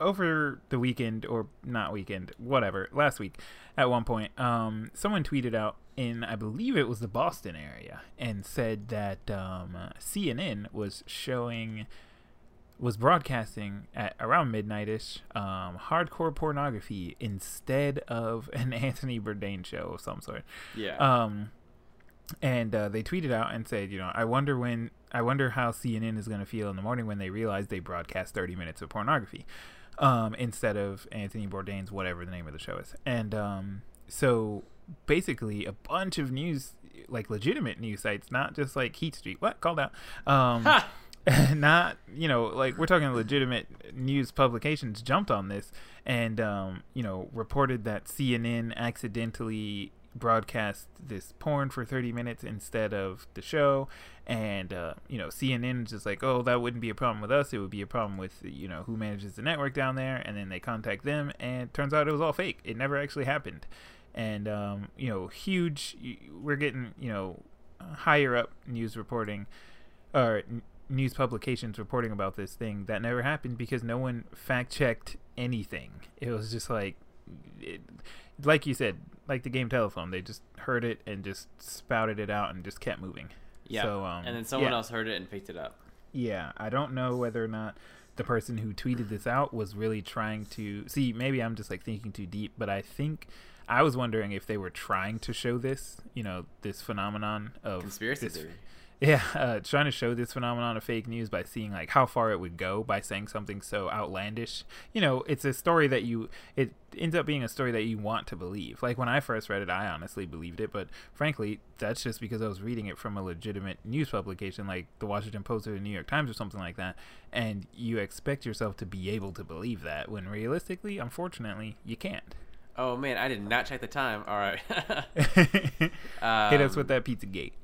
[SPEAKER 1] over the weekend or not weekend, whatever, last week, at one point, um, someone tweeted out in I believe it was the Boston area and said that um, CNN was showing was broadcasting at around midnightish um, hardcore pornography instead of an (laughs) Anthony Bourdain show of some sort.
[SPEAKER 2] Yeah.
[SPEAKER 1] Um, and uh, they tweeted out and said, you know, I wonder when, I wonder how CNN is going to feel in the morning when they realize they broadcast 30 minutes of pornography um, instead of Anthony Bourdain's whatever the name of the show is. And um, so basically, a bunch of news, like legitimate news sites, not just like Heat Street, what? Called out, um, (laughs) not you know like we're talking legitimate news publications jumped on this and um, you know reported that CNN accidentally broadcast this porn for 30 minutes instead of the show. And uh, you know CNN is just like oh that wouldn't be a problem with us. It would be a problem with you know who manages the network down there. And then they contact them and turns out it was all fake. It never actually happened and um, you know huge we're getting you know higher up news reporting or news publications reporting about this thing that never happened because no one fact checked anything. It was just like, it, like you said, like the game telephone. They just heard it and just spouted it out and just kept moving.
[SPEAKER 2] yeah.
[SPEAKER 1] So, um,
[SPEAKER 2] and then someone
[SPEAKER 1] yeah.
[SPEAKER 2] else heard it and picked it up.
[SPEAKER 1] Yeah, I don't know whether or not the person who tweeted this out was really trying to see. Maybe I'm just like thinking too deep, but I think I was wondering if they were trying to show this, you know, this phenomenon of
[SPEAKER 2] Conspiracy
[SPEAKER 1] this,
[SPEAKER 2] theory.
[SPEAKER 1] yeah, uh, trying to show this phenomenon of fake news by seeing like how far it would go by saying something so outlandish. You know, it's a story that you it ends up being a story that you want to believe. Like when I first read it, I honestly believed it, but frankly, that's just because I was reading it from a legitimate news publication like the Washington Post or the New York Times or something like that, and you expect yourself to be able to believe that when realistically, unfortunately, you can't.
[SPEAKER 2] Oh man, I did not check the time. All right. (laughs)
[SPEAKER 1] Hit us
[SPEAKER 2] Um,
[SPEAKER 1] with that pizza gate.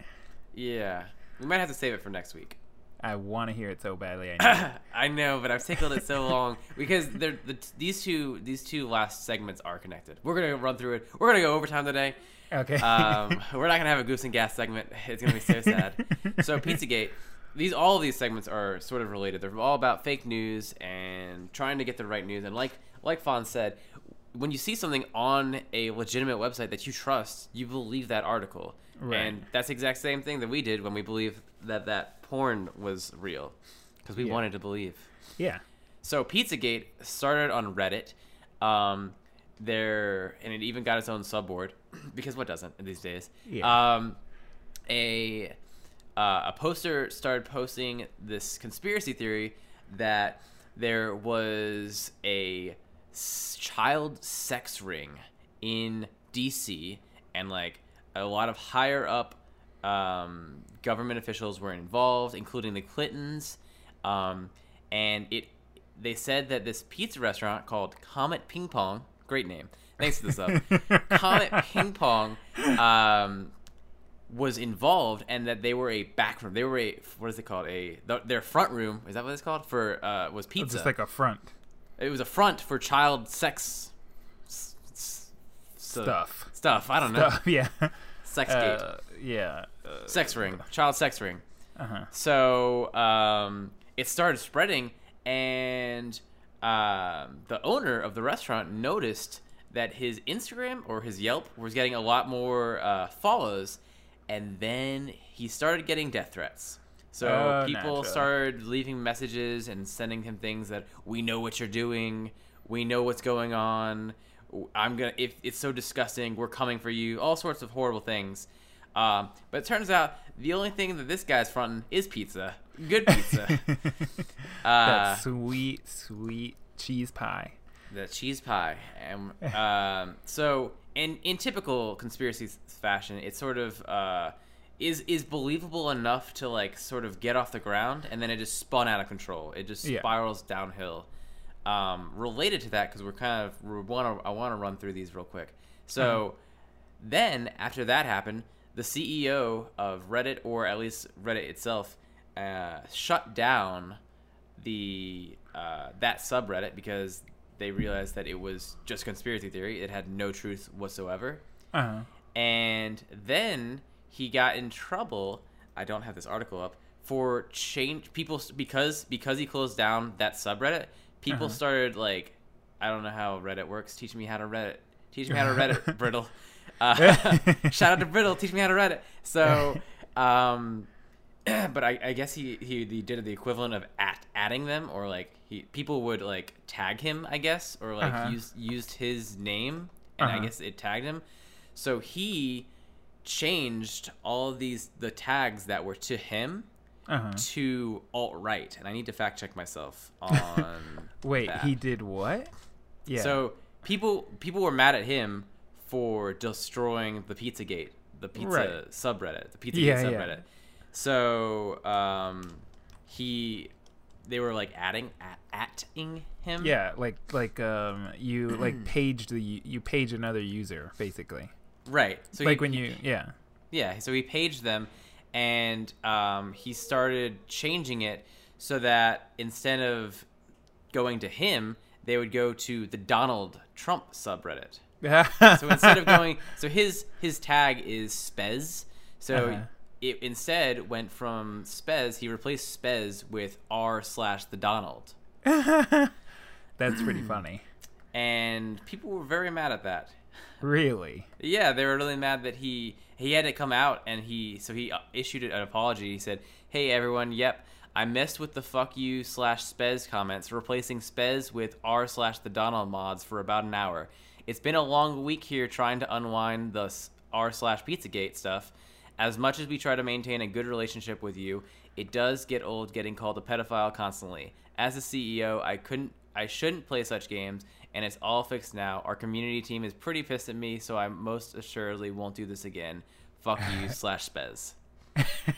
[SPEAKER 2] Yeah, we might have to save it for next week.
[SPEAKER 1] I want to hear it so badly. I (laughs) know.
[SPEAKER 2] I know, but I've tickled it so long because they're, the, these two these two last segments are connected. We're gonna run through it. We're gonna go overtime today.
[SPEAKER 1] okay.
[SPEAKER 2] Um, (laughs) we're not gonna have a goose and gas segment. It's gonna be so sad. so Pizzagate, these all of these segments are sort of related. They're all about fake news and trying to get the right news. And like like Fawn said, when you see something on a legitimate website that you trust, you believe that article.
[SPEAKER 1] Right.
[SPEAKER 2] And that's the exact same thing that we did when we believed that that porn was real, because we
[SPEAKER 1] Yeah.
[SPEAKER 2] wanted to believe.
[SPEAKER 1] yeah.
[SPEAKER 2] So Pizzagate started on Reddit. Um, there and it even got its own subboard (clears throat) because what doesn't these days?
[SPEAKER 1] Yeah.
[SPEAKER 2] Um, a uh, a poster started posting this conspiracy theory that there was a child sex ring in DC and like a lot of higher up um, government officials were involved, including the Clintons, um, and it. They said that this pizza restaurant called Comet Ping Pong, great name. Thanks for the sub. (laughs) Comet Ping Pong um, was involved, and that they were a back room. They were a what is it called? A their front room is that what it's called for? Uh, was pizza.
[SPEAKER 1] Just like a front
[SPEAKER 2] it was a front for child sex s- s-
[SPEAKER 1] stuff.
[SPEAKER 2] Stuff. I don't know. (laughs)
[SPEAKER 1] Yeah.
[SPEAKER 2] Sex gate.
[SPEAKER 1] Uh, yeah. Uh,
[SPEAKER 2] sex ring. Child sex ring.
[SPEAKER 1] uh-huh.
[SPEAKER 2] So um, it started spreading, and um, the owner of the restaurant noticed that his Instagram or his Yelp was getting a lot more uh, follows, and then he started getting death threats. So
[SPEAKER 1] Oh,
[SPEAKER 2] people
[SPEAKER 1] naturally.
[SPEAKER 2] started leaving messages and sending him things that we know what you're doing, we know what's going on. I'm gonna if it's so disgusting, we're coming for you. All sorts of horrible things. Um, but it turns out the only thing that this guy's fronting is pizza. Good pizza. (laughs) Uh,
[SPEAKER 1] that sweet, sweet cheese pie.
[SPEAKER 2] the cheese pie. And um, so, in in typical conspiracy fashion, it's sort of uh, is is believable enough to like sort of get off the ground, and then it just spun out of control. It just
[SPEAKER 1] Yeah.
[SPEAKER 2] spirals downhill. Um, related to that, because we're kind of we want to I want to run through these real quick. So, then after that happened, the CEO of Reddit, or at least Reddit itself, uh, shut down the uh, that subreddit because they realized that it was just conspiracy theory. It had no truth whatsoever.
[SPEAKER 1] Uh-huh.
[SPEAKER 2] And then he got in trouble. I don't have this article up for change people because because he closed down that subreddit. People
[SPEAKER 1] Uh-huh.
[SPEAKER 2] started like I don't know how Reddit works. Teach me how to Reddit. Teach me how to (laughs) Reddit, Brittle. (laughs) Uh, (laughs) shout out to Brittle. Teach me how to Reddit. So, um, (clears throat) but I, I guess he, he he did the equivalent of at adding them or like he people would like tag him I guess or like
[SPEAKER 1] Uh-huh.
[SPEAKER 2] use used his name and I
[SPEAKER 1] Uh-huh.
[SPEAKER 2] guess it tagged him. So he changed all these the tags that were to him
[SPEAKER 1] Uh-huh.
[SPEAKER 2] to alt right, and I need to fact check myself (laughs) on.
[SPEAKER 1] Wait,
[SPEAKER 2] that.
[SPEAKER 1] he did what? Yeah.
[SPEAKER 2] So people people were mad at him for destroying the Pizzagate, the pizza
[SPEAKER 1] Right.
[SPEAKER 2] subreddit, the Pizzagate
[SPEAKER 1] Yeah, yeah.
[SPEAKER 2] So um, he, they were like adding at, atting him.
[SPEAKER 1] yeah, like like um you like (clears throat) paged the you page another user basically.
[SPEAKER 2] Right. So
[SPEAKER 1] like
[SPEAKER 2] he,
[SPEAKER 1] when you yeah.
[SPEAKER 2] Yeah, so he paged them, and um, he started changing it so that instead of going to him, they would go to the Donald Trump subreddit. So (laughs) instead of going, so his his tag is Spez. So
[SPEAKER 1] Uh-huh.
[SPEAKER 2] it instead went from Spez. He replaced Spez with R slash the Donald, (laughs)
[SPEAKER 1] That's pretty funny.
[SPEAKER 2] and people were very mad at that.
[SPEAKER 1] Really?
[SPEAKER 2] Yeah, they were really mad that he he had to come out and he so he uh, issued an apology. He said, "Hey everyone, yep, I messed with the fuck you slash Spez comments, replacing Spez with R slash the Donald mods for about an hour. It's been a long week here trying to unwind the r slash Pizzagate stuff. As much as we try to maintain a good relationship with you, it does get old getting called a pedophile constantly. As a CEO, I couldn't, I shouldn't play such games, and it's all fixed now. Our community team is pretty pissed at me, so I most assuredly won't do this again. Fuck you, (laughs) slash Spez.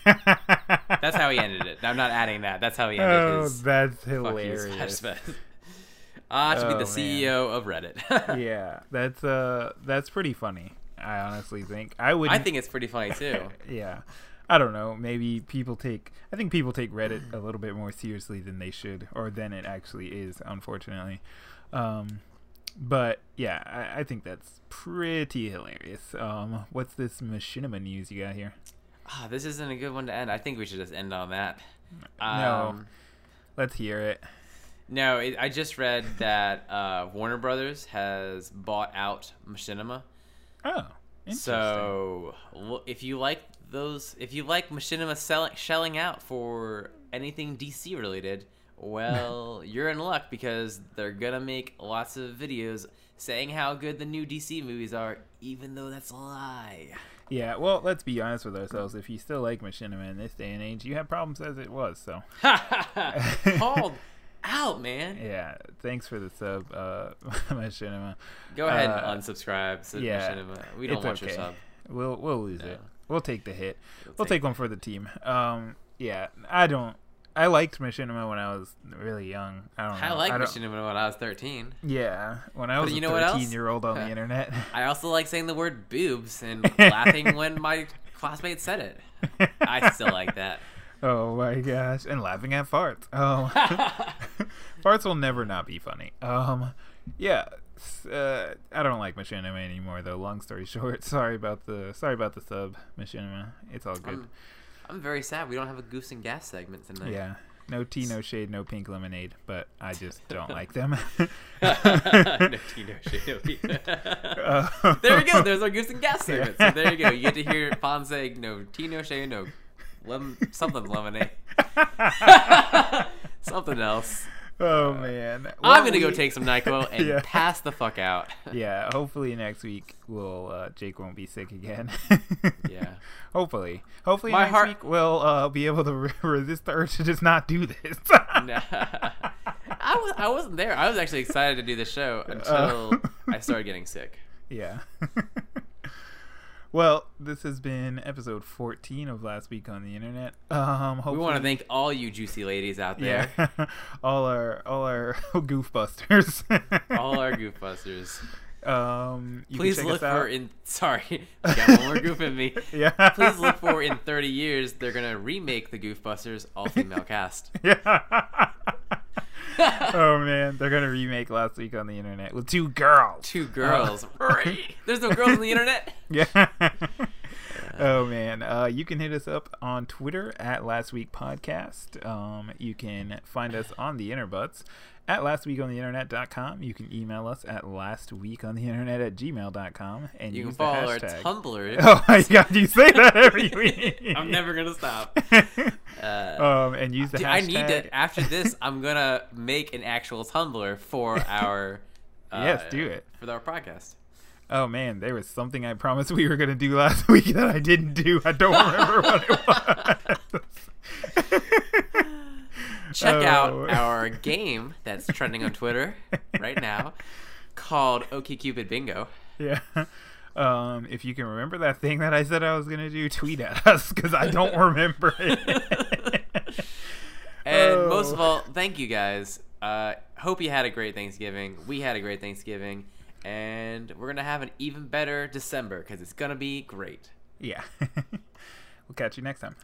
[SPEAKER 2] That's how he ended it. I'm not adding that. That's how he ended
[SPEAKER 1] oh,
[SPEAKER 2] his
[SPEAKER 1] that's
[SPEAKER 2] fuck you, slash. Spez. (laughs) Ah, to be
[SPEAKER 1] Oh,
[SPEAKER 2] the
[SPEAKER 1] man.
[SPEAKER 2] CEO of Reddit. (laughs)
[SPEAKER 1] yeah, that's uh that's pretty funny. I honestly think I would
[SPEAKER 2] I think it's pretty funny too.
[SPEAKER 1] yeah. I don't know. Maybe people take. I think people take Reddit a little bit more seriously than they should, or than it actually is. Unfortunately, um, but yeah, I, I think that's pretty hilarious. Um, what's this machinima news you got here?
[SPEAKER 2] Ah, this isn't a good one to end. I think we should just end on that.
[SPEAKER 1] No.
[SPEAKER 2] Um,
[SPEAKER 1] Let's hear it.
[SPEAKER 2] No, it, I just read (laughs) that uh, Warner Brothers has bought out Machinima.
[SPEAKER 1] Oh, interesting.
[SPEAKER 2] So if you like those, if you like Machinima selling, shelling out for anything DC related, well, (laughs) you're in luck because they're gonna make lots of videos saying how good the new DC movies are, even though that's a lie.
[SPEAKER 1] yeah. Well, let's be honest with ourselves. If you still like machinima in this day and age, you have problems as it was. So (laughs)
[SPEAKER 2] Called (laughs) out, man.
[SPEAKER 1] yeah. Thanks for the sub, uh, machinima.
[SPEAKER 2] Go ahead
[SPEAKER 1] Uh,
[SPEAKER 2] and unsubscribe to
[SPEAKER 1] yeah,
[SPEAKER 2] Machinima. We don't want your
[SPEAKER 1] okay.
[SPEAKER 2] sub.
[SPEAKER 1] We'll we'll lose
[SPEAKER 2] No.
[SPEAKER 1] it. we'll take the hit.
[SPEAKER 2] We'll
[SPEAKER 1] We'll
[SPEAKER 2] take
[SPEAKER 1] take one for the team. Um, yeah, I don't. I liked Machinima when I was really young. I don't know.
[SPEAKER 2] I like
[SPEAKER 1] don't,
[SPEAKER 2] Machinima when I was 13.
[SPEAKER 1] Yeah, when I was
[SPEAKER 2] you
[SPEAKER 1] a
[SPEAKER 2] know what else?
[SPEAKER 1] 13 year old on the internet. (laughs)
[SPEAKER 2] I also like saying the word boobs and (laughs) laughing when my classmates said it. I still like that. (laughs)
[SPEAKER 1] oh my gosh, and laughing at farts. Oh, farts will never not be funny. Um, yeah. Uh, I don't like Machinima anymore, though. Long story short, sorry about the sorry about the sub Machinima. It's all good.
[SPEAKER 2] I'm, I'm very sad we don't have a goose and gas segment tonight.
[SPEAKER 1] Yeah, no tea, no shade, no pink lemonade, but I just (laughs) don't like them. (laughs) (laughs)
[SPEAKER 2] no tea, no shade, no tea.
[SPEAKER 1] Uh,
[SPEAKER 2] there we go. There's our goose and gas segment. So there you go. You get to hear Fawn say no tea, no shade, no lem- something lemonade, something else. (laughs)
[SPEAKER 1] oh man,
[SPEAKER 2] I'm gonna go take some Nyquil (laughs) and
[SPEAKER 1] Yeah.
[SPEAKER 2] pass the fuck out. (laughs)
[SPEAKER 1] Yeah, hopefully next week we'll uh, Jake won't be sick again.
[SPEAKER 2] Yeah.
[SPEAKER 1] Hopefully, hopefully
[SPEAKER 2] My
[SPEAKER 1] next
[SPEAKER 2] heart-
[SPEAKER 1] week we'll uh, be able to re- resist the urge to just not do this.
[SPEAKER 2] Nah. I was I wasn't there. I was actually excited to do the show until
[SPEAKER 1] Uh.
[SPEAKER 2] I started getting sick.
[SPEAKER 1] Yeah. Well, this has been episode 14 of last week on the internet. Um, hopefully,
[SPEAKER 2] We want to thank all you juicy ladies out there,
[SPEAKER 1] yeah, (laughs) all our all our (laughs) goofbusters.
[SPEAKER 2] all our (laughs) goofbusters.
[SPEAKER 1] Um, you
[SPEAKER 2] Please look for in sorry, got one more goof in me.
[SPEAKER 1] yeah.
[SPEAKER 2] Please look for in 30 years they're gonna remake the Goofbusters all female cast.
[SPEAKER 1] Yeah. (laughs) oh man, they're gonna remake last week on the internet with two girls.
[SPEAKER 2] Two girls. (laughs)
[SPEAKER 1] Uh,
[SPEAKER 2] Right. There's no girls on the internet. (laughs)
[SPEAKER 1] Yeah. oh man, uh, you can hit us up on Twitter at Last Week Podcast. Um, you can find us on the Interbutts at lastweekontheinternet.com. You can email us at lastweekontheinternet at gmail.com and
[SPEAKER 2] You can
[SPEAKER 1] use
[SPEAKER 2] follow
[SPEAKER 1] the
[SPEAKER 2] our
[SPEAKER 1] hashtag.
[SPEAKER 2] Tumblr. (laughs)
[SPEAKER 1] Oh my god, you say that every (laughs) week.
[SPEAKER 2] I'm never gonna stop. (laughs) Uh,
[SPEAKER 1] um, and use the
[SPEAKER 2] Dude,
[SPEAKER 1] hashtag.
[SPEAKER 2] I need to. After this, I'm gonna make an actual Tumblr for our. Uh,
[SPEAKER 1] Yes, do it.
[SPEAKER 2] for our podcast.
[SPEAKER 1] Oh man, there was something I promised we were gonna do last week that I didn't do. I don't remember what it was.
[SPEAKER 2] Check
[SPEAKER 1] Oh.
[SPEAKER 2] out our game that's trending on Twitter right now, called OkCupid Bingo.
[SPEAKER 1] Yeah. Um, if you can remember that thing that I said I was gonna do, tweet at us because I don't (laughs) remember it. (laughs)
[SPEAKER 2] And most of
[SPEAKER 1] Oh.
[SPEAKER 2] all, thank you guys. Uh, hope you had a great Thanksgiving. We had a great Thanksgiving, and we're gonna have an even better December because it's gonna be great.
[SPEAKER 1] yeah. (laughs) we'll catch you next time.